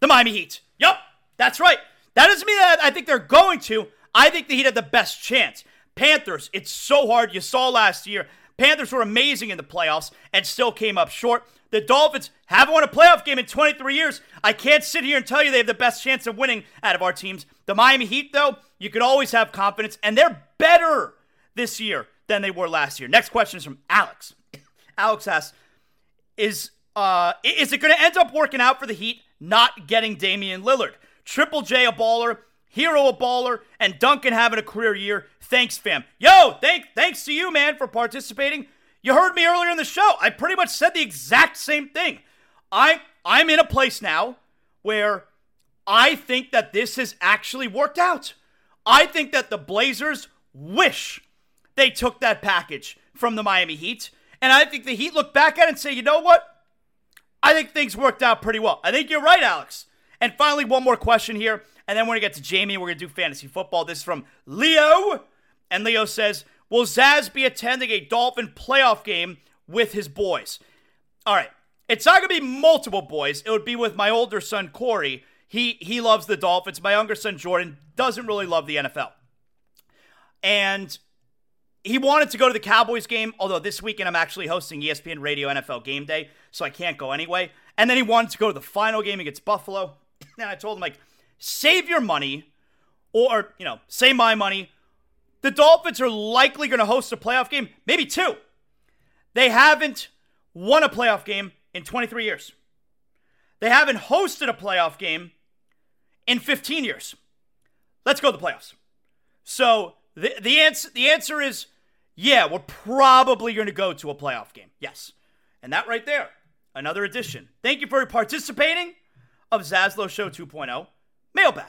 the Miami Heat. Yep, that's right. That doesn't mean that I think they're going to. I think the Heat had the best chance. Panthers, it's so hard. You saw last year. Panthers were amazing in the playoffs and still came up short. The Dolphins haven't won a playoff game in 23 years. I can't sit here and tell you they have the best chance of winning out of our teams. The Miami Heat, though, you can always have confidence, and they're better this year than they were last year. Next question is from Alex. Alex asks, "Is uh, is it going to end up working out for the Heat not getting Damian Lillard. Triple J a baller, Herro a baller, and Duncan having a career year. Thanks, fam. Yo, thank, thanks to you, man, for participating. You heard me earlier in the show. I pretty much said the exact same thing. I I'm in a place now where I think that this has actually worked out. I think that the Blazers wish they took that package from the Miami Heat. And I think the Heat look back at it and say, you know what? I think things worked out pretty well. I think you're right, Alex. And finally, one more question here, and then we're to get to Jamey. We're to do fantasy football. This is from Leo. And Leo says, Will Zaz be attending a Dolphin playoff game with his boys? All right. It's not to be multiple boys. It would be with my older son, Corey. He, he loves the Dolphins. My younger son, Jordan, doesn't really love the NFL. And he wanted to go to the Cowboys game, although this weekend I'm actually hosting ESPN Radio NFL Game Day, so I can't go anyway. And then he wanted to go to the final game against Buffalo. And I told him, like, save your money, or, you know, save my money. The Dolphins are likely going to host a playoff game, maybe two. They haven't won a playoff game in 23 years. They haven't hosted a playoff game in 15 years. Let's go to the playoffs. So the, the answer the answer is yeah, we're probably going to go to a playoff game. Yes. And that right there, another edition. Thank you for participating of Zaslow Show 2.0 Mailbag.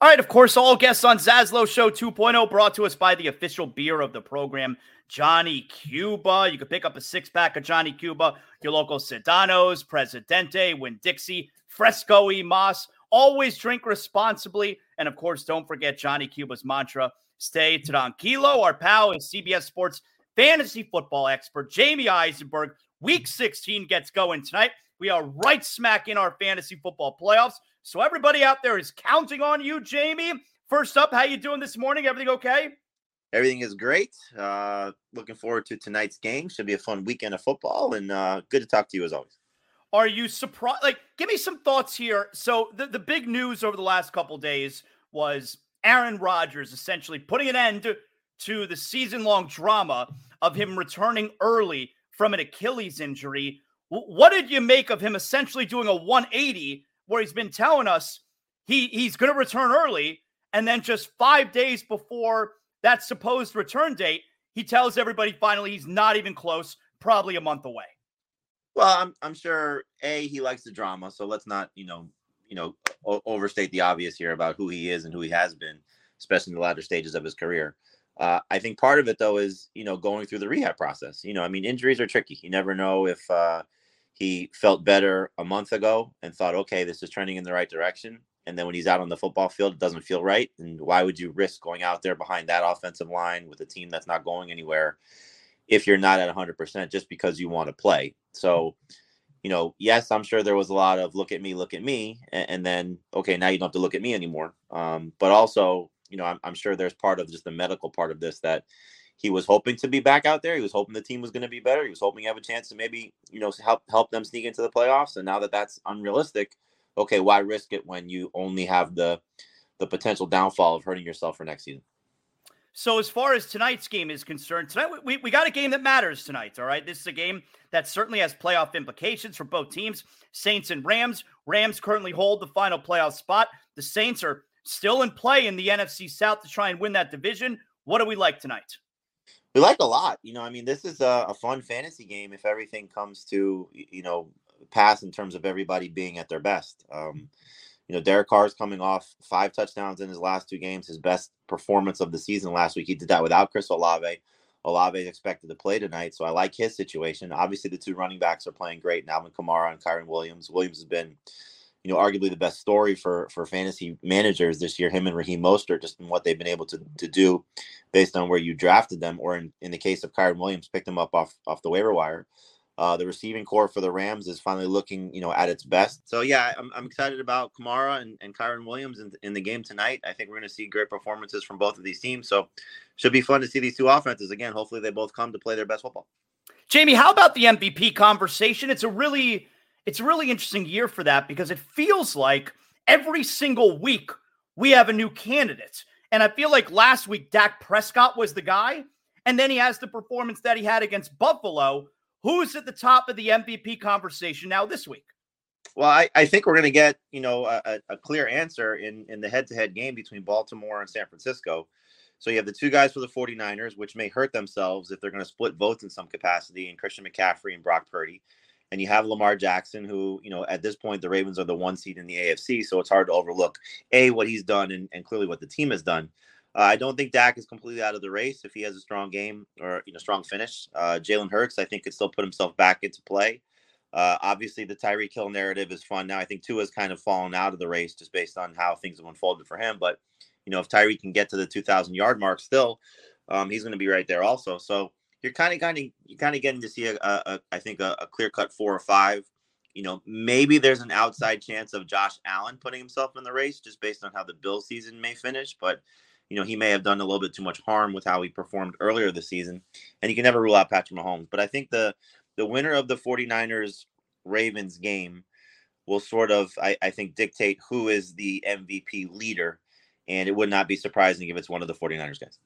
All right, of course, all guests on Zaslow Show 2.0 brought to us by the official beer of the program, Johnny Cuba. You can pick up a six pack of Johnny Cuba, your local Sedano's, Presidente, Winn-Dixie, Fresco y Más. Always drink responsibly. And of course, don't forget Johnny Cuba's mantra stay tranquilo. Our pal is CBS Sports fantasy football expert, Jamey Eisenberg. Week 16 gets going tonight. We are right smack in our fantasy football playoffs. So everybody out there is counting on you, Jamey. First up, how you doing this morning? Everything okay? Everything is great. Uh, looking forward to tonight's game. Should be a fun weekend of football, and uh, good to talk to you as always. Are you surprised? Like, give me some thoughts here. So the, the big news over the last couple days was Aaron Rodgers essentially putting an end to, the season long drama of him returning early from an Achilles injury. What did you make of him essentially doing a 180 where he's been telling us he, he's going to return early? And then just five days before that supposed return date, he tells everybody finally he's not even close, probably a month away. Well, I'm I'm sure a he likes the drama, so let's not you know you know o- overstate the obvious here about who he is and who he has been, especially in the latter stages of his career. Uh, I think part of it though is you know going through the rehab process. You know, I mean, injuries are tricky. You never know if uh, he felt better a month ago and thought, okay, this is trending in the right direction, and then when he's out on the football field, it doesn't feel right. And why would you risk going out there behind that offensive line with a team that's not going anywhere if you're not at 100% just because you want to play? So you know, yes, I'm sure there was a lot of look at me, look at me, and, and then okay, now you don't have to look at me anymore. Um, but also, you know, I'm, I'm, sure there's part of just the medical part of this that he was hoping to be back out there. He was hoping the team was going to be better. He was hoping to have a chance to maybe, you know, help help them sneak into the playoffs. And now that that's unrealistic, okay, why risk it when you only have the the potential downfall of hurting yourself for next season? So, as far as tonight's game is concerned, tonight we, we got a game that matters tonight. All right. This is a game that certainly has playoff implications for both teams Saints and Rams. Rams currently hold the final playoff spot. The Saints are still in play in the NFC South to try and win that division. What do we like tonight? We like a lot. You know, I mean, this is a, a fun fantasy game if everything comes to, you know, pass in terms of everybody being at their best. Um, you know, Derek Carr is coming off five touchdowns in his last two games, his best performance of the season last week. He did that without Chris Olave. Olave is expected to play tonight, so I like his situation. Obviously, the two running backs are playing great. Alvin Kamara and Kyren Williams. Williams has been, you know, arguably the best story for for fantasy managers this year. Him and Raheem Mostert, just in what they've been able to to do, based on where you drafted them, or in, in the case of Kyren Williams, picked them up off off the waiver wire. Uh, the receiving corps for the Rams is finally looking, you know, at its best. So yeah, I'm, I'm excited about Kamara and, and Kyren Williams in, in the game tonight. I think we're going to see great performances from both of these teams. So should be fun to see these two offenses again. Hopefully they both come to play their best football. Jamey, how about the MVP conversation? It's a really it's a really interesting year for that because it feels like every single week we have a new candidate. And I feel like last week Dak Prescott was the guy, and then he has the performance that he had against Buffalo Who's at the top of the MVP conversation now this week? Well, I, I think we're going to get you know a, a, clear answer in in the head to head game between Baltimore and San Francisco. So you have the two guys for the 49ers, which may hurt themselves if they're going to split votes in some capacity, and Christian McCaffrey and Brock Purdy. and you have Lamar Jackson, who, you know, at this point, the Ravens are the one seed in the AFC. So it's hard to overlook, A, what he's done and, and clearly what the team has done. Uh, I don't think Dak is completely out of the race if he has a strong game or, you know, strong finish. Uh, Jalen Hurts, I think, could still put himself back into play. Uh, obviously, the Tyreek Hill narrative is fun now. I think Tua has kind of fallen out of the race just based on how things have unfolded for him. But, you know, if Tyree can get to the 2,000 yard mark still, um, he's going to be right there also. So, you're kind of kind of you're kind of getting to see a, a, a I think a, a clear cut four or five. You know, maybe there's an outside chance of Josh Allen putting himself in the race just based on how the Bill season may finish, but you know, he may have done a little bit too much harm with how he performed earlier this season. And you can never rule out Patrick Mahomes. But I think the the winner of the 49ers Ravens game will sort of, I, I think, dictate who is the MVP leader. And it would not be surprising if it's one of the 49ers guys.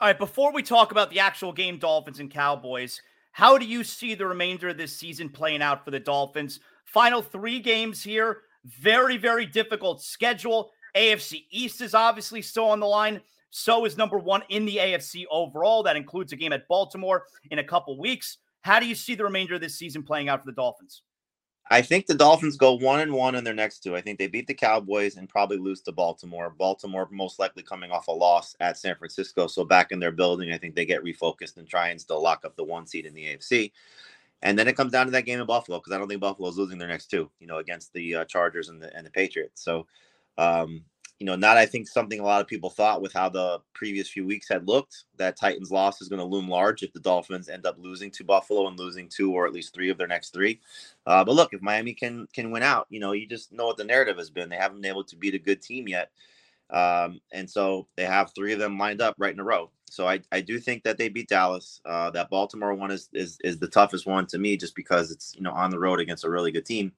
All right, before we talk about the actual game, Dolphins and Cowboys, how do you see the remainder of this season playing out for the Dolphins? Final three games here, very, very difficult schedule. AFC East is obviously still on the line. So is number one in the AFC overall. That includes a game at Baltimore in a couple weeks. How do you see the remainder of this season playing out for the Dolphins? I think the Dolphins go one and one in their next two. I think they beat the Cowboys and probably lose to Baltimore. Baltimore most likely coming off a loss at San Francisco. So back in their building, I think they get refocused and try and still lock up the one seed in the AFC. And then it comes down to that game in Buffalo because I don't think Buffalo's losing their next two, you know, against the uh, Chargers and the and the Patriots. So um, you know, not I think something a lot of people thought with how the previous few weeks had looked that Titans loss is going to loom large if the Dolphins end up losing to Buffalo and losing two or at least three of their next three. Uh, but look, if Miami can can win out, you know, you just know what the narrative has been. They haven't been able to beat a good team yet, um, and so they have three of them lined up right in a row. So I, I do think that they beat Dallas. Uh, that Baltimore one is, is is the toughest one to me, just because it's you know on the road against a really good team.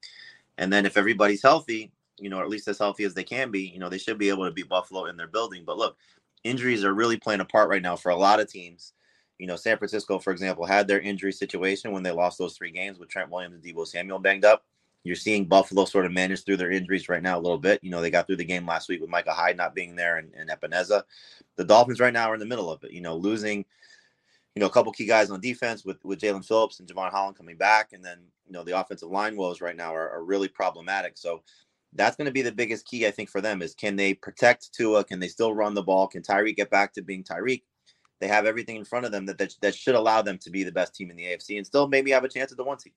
And then if everybody's healthy, you know, or at least as healthy as they can be, you know, they should be able to beat Buffalo in their building. But look, injuries are really playing a part right now for a lot of teams. You know, San Francisco, for example, had their injury situation when they lost those three games with Trent Williams and Deebo Samuel banged up. You're seeing Buffalo sort of manage through their injuries right now a little bit. You know, they got through the game last week with Micah Hyde not being there and, and Epenesa. The Dolphins right now are in the middle of it, you know, losing, you know, a couple key guys on defense with, with Jaelan Phillips and Jevon Holland coming back. And then, you know, the offensive line woes right now are, are really problematic. So that's going to be the biggest key, I think, for them is can they protect Tua? Can they still run the ball? Can Tyreek get back to being Tyreek? They have everything in front of them that, that that should allow them to be the best team in the AFC and still maybe have a chance at the one seed.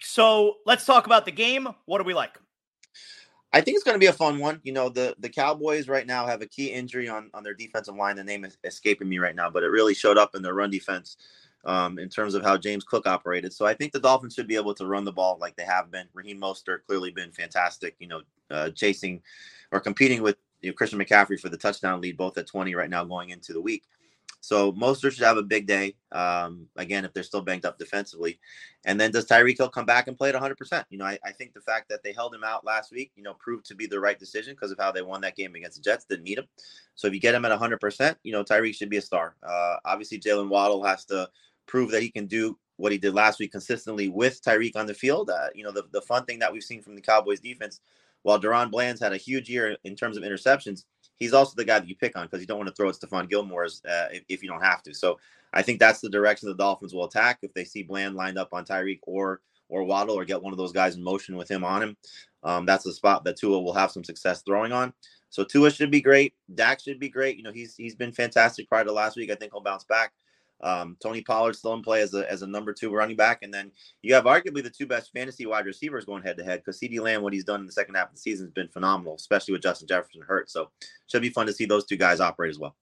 So let's talk about the game. What do we like? I think it's going to be a fun one. You know, the the Cowboys right now have a key injury on on their defensive line. The name is escaping me right now, but it really showed up in their run defense um, in terms of how James Cook operated. So I think the Dolphins should be able to run the ball like they have been. Raheem Mostert clearly been fantastic. You know, uh, chasing or competing with you know, Christian McCaffrey for the touchdown lead, both at 20 right now going into the week. So Mostert should have a big day. Um, again, if they're still banged up defensively, and then does Tyreek Hill come back and play at 100? percent You know, I, I, think the fact that they held him out last week, you know, proved to be the right decision because of how they won that game against the Jets. Didn't need him. So if you get him at 100, percent you know, Tyreek should be a star. Uh, obviously, Jaylen Waddle has to prove that he can do what he did last week consistently with Tyreek on the field. Uh, you know, the, the fun thing that we've seen from the Cowboys defense, while DaRon Bland's had a huge year in terms of interceptions, he's also the guy that you pick on because you don't want to throw it to Stephon Gilmore's uh, if, if, you don't have to. So I think that's the direction the Dolphins will attack if they see Bland lined up on Tyreek or or Waddle or get one of those guys in motion with him on him. Um, that's the spot that Tua will have some success throwing on. So Tua should be great. Dak should be great. You know, he's he's been fantastic prior to last week. I think he'll bounce back. Um, Tony Pollard still in play as a, as a number two running back. And then you have arguably the two best fantasy wide receivers going head to head because CeeDee Lamb, what he's done in the second half of the season has been phenomenal, especially with Justin Jefferson hurt. So should be fun to see those two guys operate as well.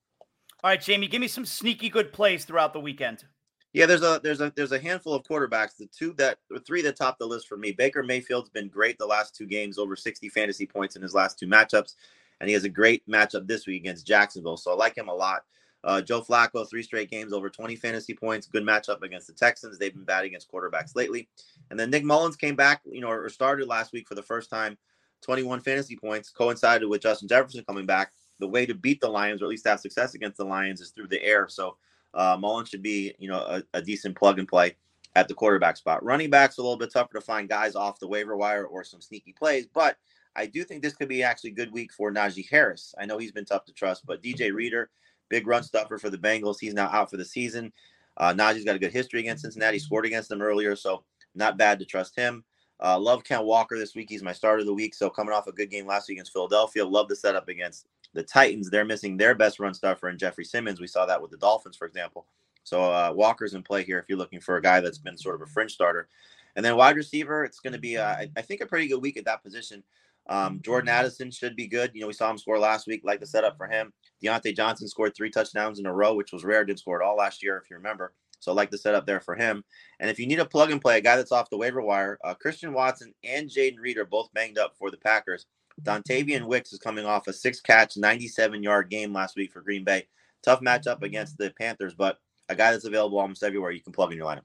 All right, Jamey, give me some sneaky good plays throughout the weekend. Yeah, there's a there's a there's a handful of quarterbacks. The two that the three that top the list for me. Baker Mayfield's been great the last two games, over 60 fantasy points in his last two matchups, and he has a great matchup this week against Jacksonville. So I like him a lot. Uh, Joe Flacco, three straight games over 20 fantasy points. Good matchup against the Texans. They've been bad against quarterbacks lately. And then Nick Mullens came back, you know, or started last week for the first time, 21 fantasy points, coincided with Justin Jefferson coming back. The way to beat the Lions, or at least have success against the Lions, is through the air. So uh, Mullens should be, you know, a, a decent plug and play at the quarterback spot. Running backs a little bit tougher to find guys off the waiver wire or some sneaky plays, but I do think this could be actually a good week for Najee Harris. I know he's been tough to trust, but DJ Reader big run stuffer for the Bengals. He's now out for the season. Uh, Najee's got a good history against Cincinnati. Scored against them earlier, so not bad to trust him. Uh, love Ken Walker this week. He's my starter of the week. So coming off a good game last week against Philadelphia, love the setup against the Titans. They're missing their best run stuffer in Jeffrey Simmons. We saw that with the Dolphins, for example. So uh, Walker's in play here if you're looking for a guy that's been sort of a fringe starter. And then wide receiver, it's going to be, uh, I think, a pretty good week at that position. Um, Jordan Addison should be good. You know, we saw him score last week. Like the setup for him. Diontae Johnson scored three touchdowns in a row, which was rare. Didn't score it all last year, if you remember. So I like the setup there for him. And if you need a plug and play, a guy that's off the waiver wire, uh, Christian Watson and Jayden Reed are both banged up for the Packers. Dontayvion Wicks is coming off a six catch, 97 yard game last week for Green Bay. Tough matchup against the Panthers, but a guy that's available almost everywhere you can plug in your lineup.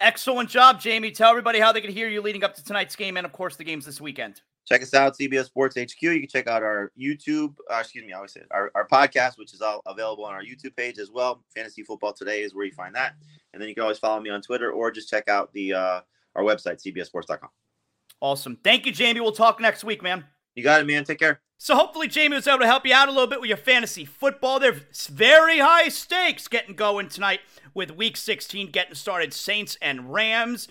Excellent job, Jamey. Tell everybody how they can hear you leading up to tonight's game and, of course, the games this weekend. Check us out, CBS Sports HQ. You can check out our YouTube, uh, excuse me, I always say it, our, our podcast, which is all available on our YouTube page as well. Fantasy Football Today is where you find that. And then you can always follow me on Twitter or just check out the uh, our website, cbsports.com. Awesome. Thank you, Jamey. We'll talk next week, man. You got it, man. Take care. So hopefully Jamey was able to help you out a little bit with your fantasy football. There's very high stakes getting going tonight with Week 16 getting started. Saints and Rams.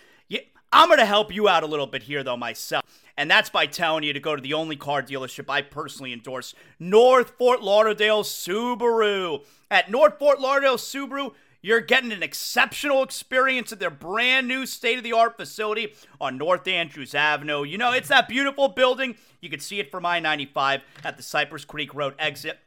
I'm going to help you out a little bit here though myself, and that's by telling you to go to the only car dealership I personally endorse, North Fort Lauderdale Subaru. At North Fort Lauderdale Subaru. You're getting an exceptional experience at their brand new state of the art facility on North Andrews Avenue. You know, it's that beautiful building. You can see it from I 95 at the Cypress Creek Road exit.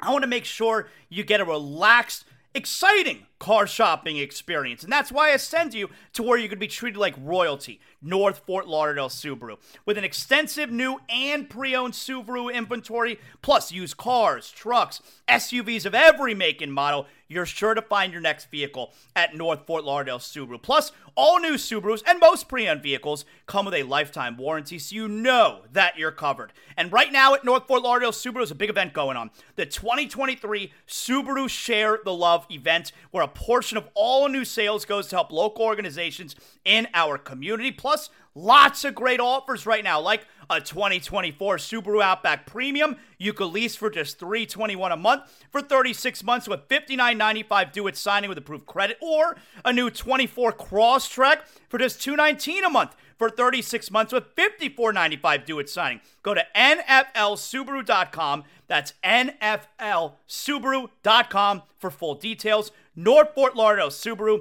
I want to make sure you get a relaxed, exciting car shopping experience. And that's why I send you to where you could be treated like royalty, North Fort Lauderdale Subaru. With an extensive new and pre owned Subaru inventory, plus used cars, trucks, SUVs of every make and model, you're sure to find your next vehicle at North Fort Lauderdale Subaru. Plus, all new Subarus and most pre owned vehicles come with a lifetime warranty, so you know that you're covered. And right now at North Fort Lauderdale Subaru, there's a big event going on the 2023 Subaru Share the Love event, where a portion of all new sales goes to help local organizations in our community. Plus, lots of great offers right now, like a 2024 Subaru Outback Premium you could lease for just 321 a month for 36 months with $59.95 due at signing with approved credit, or a new 24 Crosstrek for just 219 a month for 36 months with $54.95 due at signing. Go to NFLSubaru.com. That's NFLSubaru.com for full details. North Fort Lauderdale Subaru,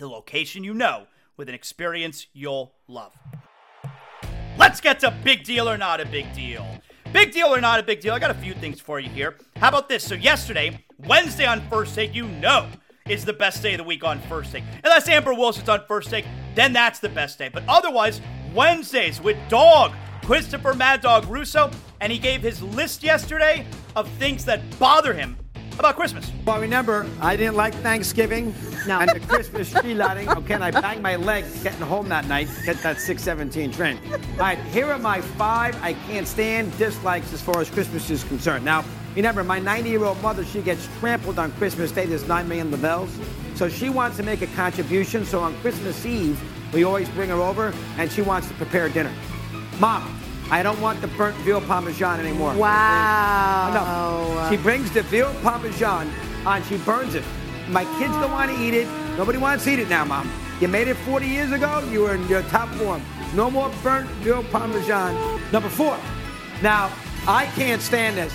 the location you know with an experience you'll love. Let's get to big deal or not a big deal. Big deal or not a big deal, I got a few things for you here. How about this? So, yesterday, Wednesday on First Take, you know is the best day of the week on First Take. Unless Amber Wilson's on First Take, then that's the best day. But otherwise, Wednesdays with Dog, Christopher Mad Dog Russo, and he gave his list yesterday of things that bother him about Christmas. Well, remember, I didn't like Thanksgiving No. and the Christmas tree lighting. Oh, okay, and I banged my leg getting home that night, to get that 617 train. All right, here are my five I can't stand dislikes as far as Christmas is concerned. Now, remember, my 90 year old mother, she gets trampled on Christmas Day. There's 9 million labels. So she wants to make a contribution. So on Christmas Eve, we always bring her over and she wants to prepare dinner. Mom, I don't want the burnt veal parmesan anymore. Wow. No. She brings the veal parmesan and she burns it. My kids don't want to eat it. Nobody wants to eat it now, Mom. You made it 40 years ago. You were in your top form. No more burnt veal parmesan. Number four. Now, I can't stand this.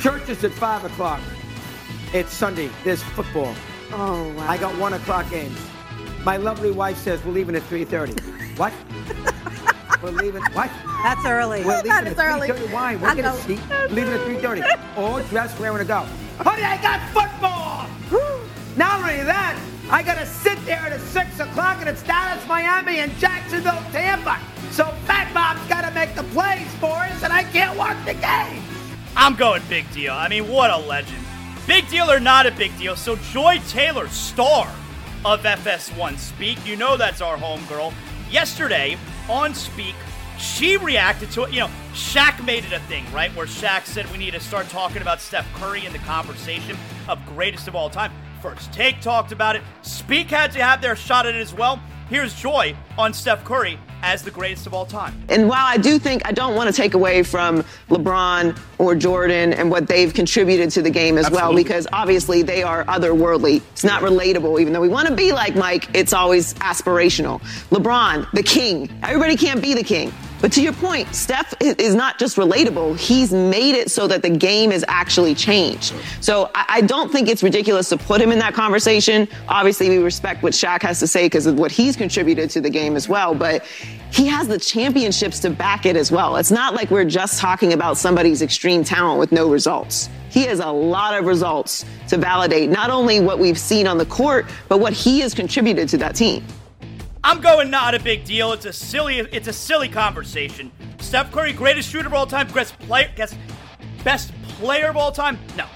Church is at 5 o'clock. It's Sunday. There's football. Oh, wow. I got 1 o'clock games. My lovely wife says we're leaving at 3.30. What? we're leaving. What? That's early. We're leaving That at is early. 3:30. Why? We're I gonna know. see. Leaving at 3:30. All dressed, raring to go. Honey, I got football. Not only that, I gotta sit there at six o'clock, and it's Dallas, Miami, and Jacksonville, Tampa. So Fat Bob's gotta make the plays for us, and I can't watch the game. I'm going big deal. I mean, what a legend. Big deal or not a big deal. So, Joy Taylor, star of FS1 Speak, you know that's our homegirl. Yesterday on Speak, she reacted to it. You know, Shaq made it a thing, right? Where Shaq said we need to start talking about Steph Curry in the conversation of greatest of all time. First Take talked about it. Speak had to have their shot at it as well. Here's Joy on Steph Curry as the greatest of all time. And while I do think I don't want to take away from LeBron or Jordan and what they've contributed to the game as well, because obviously they are otherworldly. It's not relatable, even though we want to be like Mike, it's always aspirational. LeBron, the king. Everybody can't be the king. But to your point, Steph is not just relatable. He's made it so that the game has actually changed. So I, don't think it's ridiculous to put him in that conversation. Obviously, we respect what Shaq has to say because of what he's contributed to the game as well. But he has the championships to back it as well. It's not like we're just talking about somebody's extreme talent with no results. He has a lot of results to validate not only what we've seen on the court, but what he has contributed to that team. I'm going not a big deal. It's a silly it's a silly conversation. Steph Curry, greatest shooter of all time, best player guess best player of all time? No.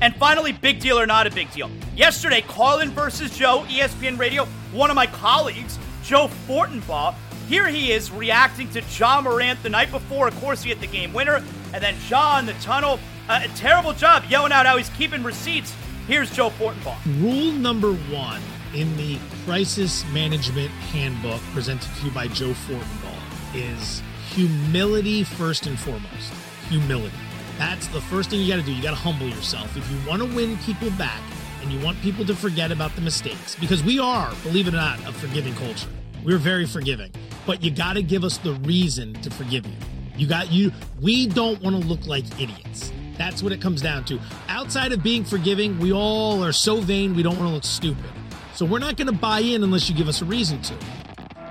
And finally, big deal or not a big deal. Yesterday, Carlin versus Joe, ESPN Radio, one of my colleagues, Joe Fortenbaugh, here he is reacting to Ja Morant the night before. Of course, he hit the game winner. And then John, the tunnel, uh, a terrible job yelling out how he's keeping receipts. Here's Joe Fortenbaugh. Rule number one in the crisis management handbook presented to you by Joe Fortenbaugh is humility first and foremost. Humility. That's the first thing you got to do. You got to humble yourself. If you want to win people back and you want people to forget about the mistakes, because we are, believe it or not, a forgiving culture. We're very forgiving, but you got to give us the reason to forgive you. You got you. We don't want to look like idiots. That's what it comes down to. Outside of being forgiving, we all are so vain we don't want to look stupid. So we're not going to buy in unless you give us a reason to.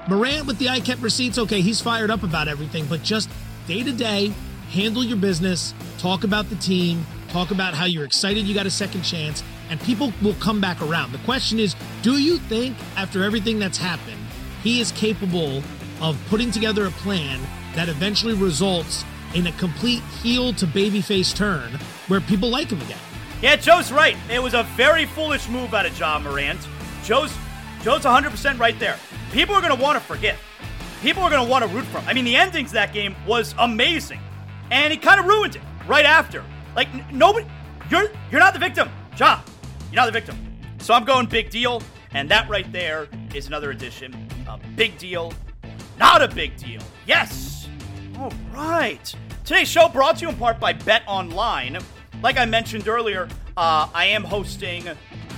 Morant with the I kept receipts, okay, he's fired up about everything, but just day to day, handle your business, talk about the team, talk about how you're excited you got a second chance, and people will come back around. The question is, do you think after everything that's happened, he is capable of putting together a plan that eventually results in a complete heel to babyface turn where people like him again? Yeah, Joe's right. It was a very foolish move out of Ja Morant. Joe's Joe's 100% right there. People are going to want to forget. People are going to want to root for him. I mean, the endings of that game was amazing. And he kind of ruined it right after. Like n- nobody you're you're not the victim. Ja, you're not the victim. So I'm going big deal, and that right there is another edition of Big Deal, not a big deal. Yes. All right. Today's show brought to you in part by BetOnline. Like I mentioned earlier, uh, I am hosting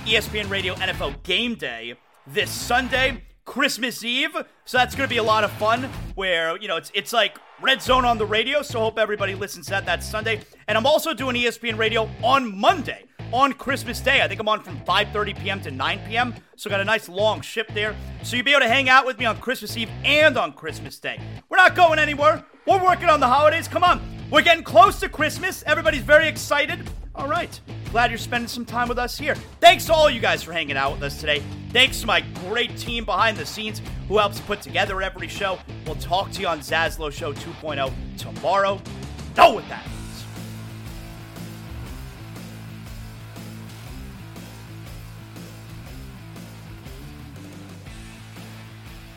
ESPN Radio NFL Game Day this Sunday, Christmas Eve. So that's going to be a lot of fun. Where you know it's it's like Red Zone on the radio. So hope everybody listens to that. That's Sunday, and I'm also doing ESPN Radio on Monday on Christmas Day. I think I'm on from 5:30 p.m. to 9 p.m. So got a nice long shift there. So you'll be able to hang out with me on Christmas Eve and on Christmas Day. We're not going anywhere. We're working on the holidays. Come on. We're getting close to Christmas. Everybody's very excited. All right. Glad you're spending some time with us here. Thanks to all you guys for hanging out with us today. Thanks to my great team behind the scenes who helps put together every show. We'll talk to you on Zaslow Show 2.0 tomorrow. Know what that means.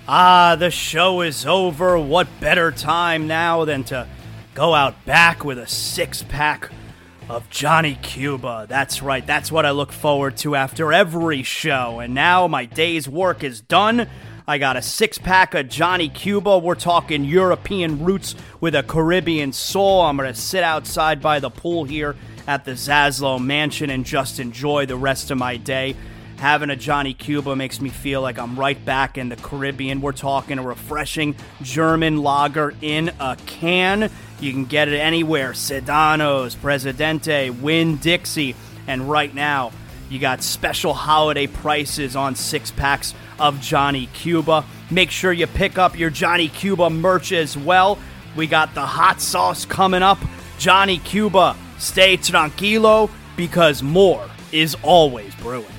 Ah, the show is over. What better time now than to go out back with a six pack of Johnny Cuba? That's right, that's what I look forward to after every show. And now my day's work is done. I got a six pack of Johnny Cuba. We're talking European roots with a Caribbean soul. I'm going to sit outside by the pool here at the Zaslow Mansion and just enjoy the rest of my day. Having a Johnny Cuba makes me feel like I'm right back in the Caribbean. We're talking a refreshing German lager in a can. You can get it anywhere Sedanos, Presidente, Winn-Dixie, and right now you got special holiday prices on six packs of Johnny Cuba. Make sure you pick up your Johnny Cuba merch as well. We got the hot sauce coming up. Johnny Cuba, stay tranquilo because more is always brewing.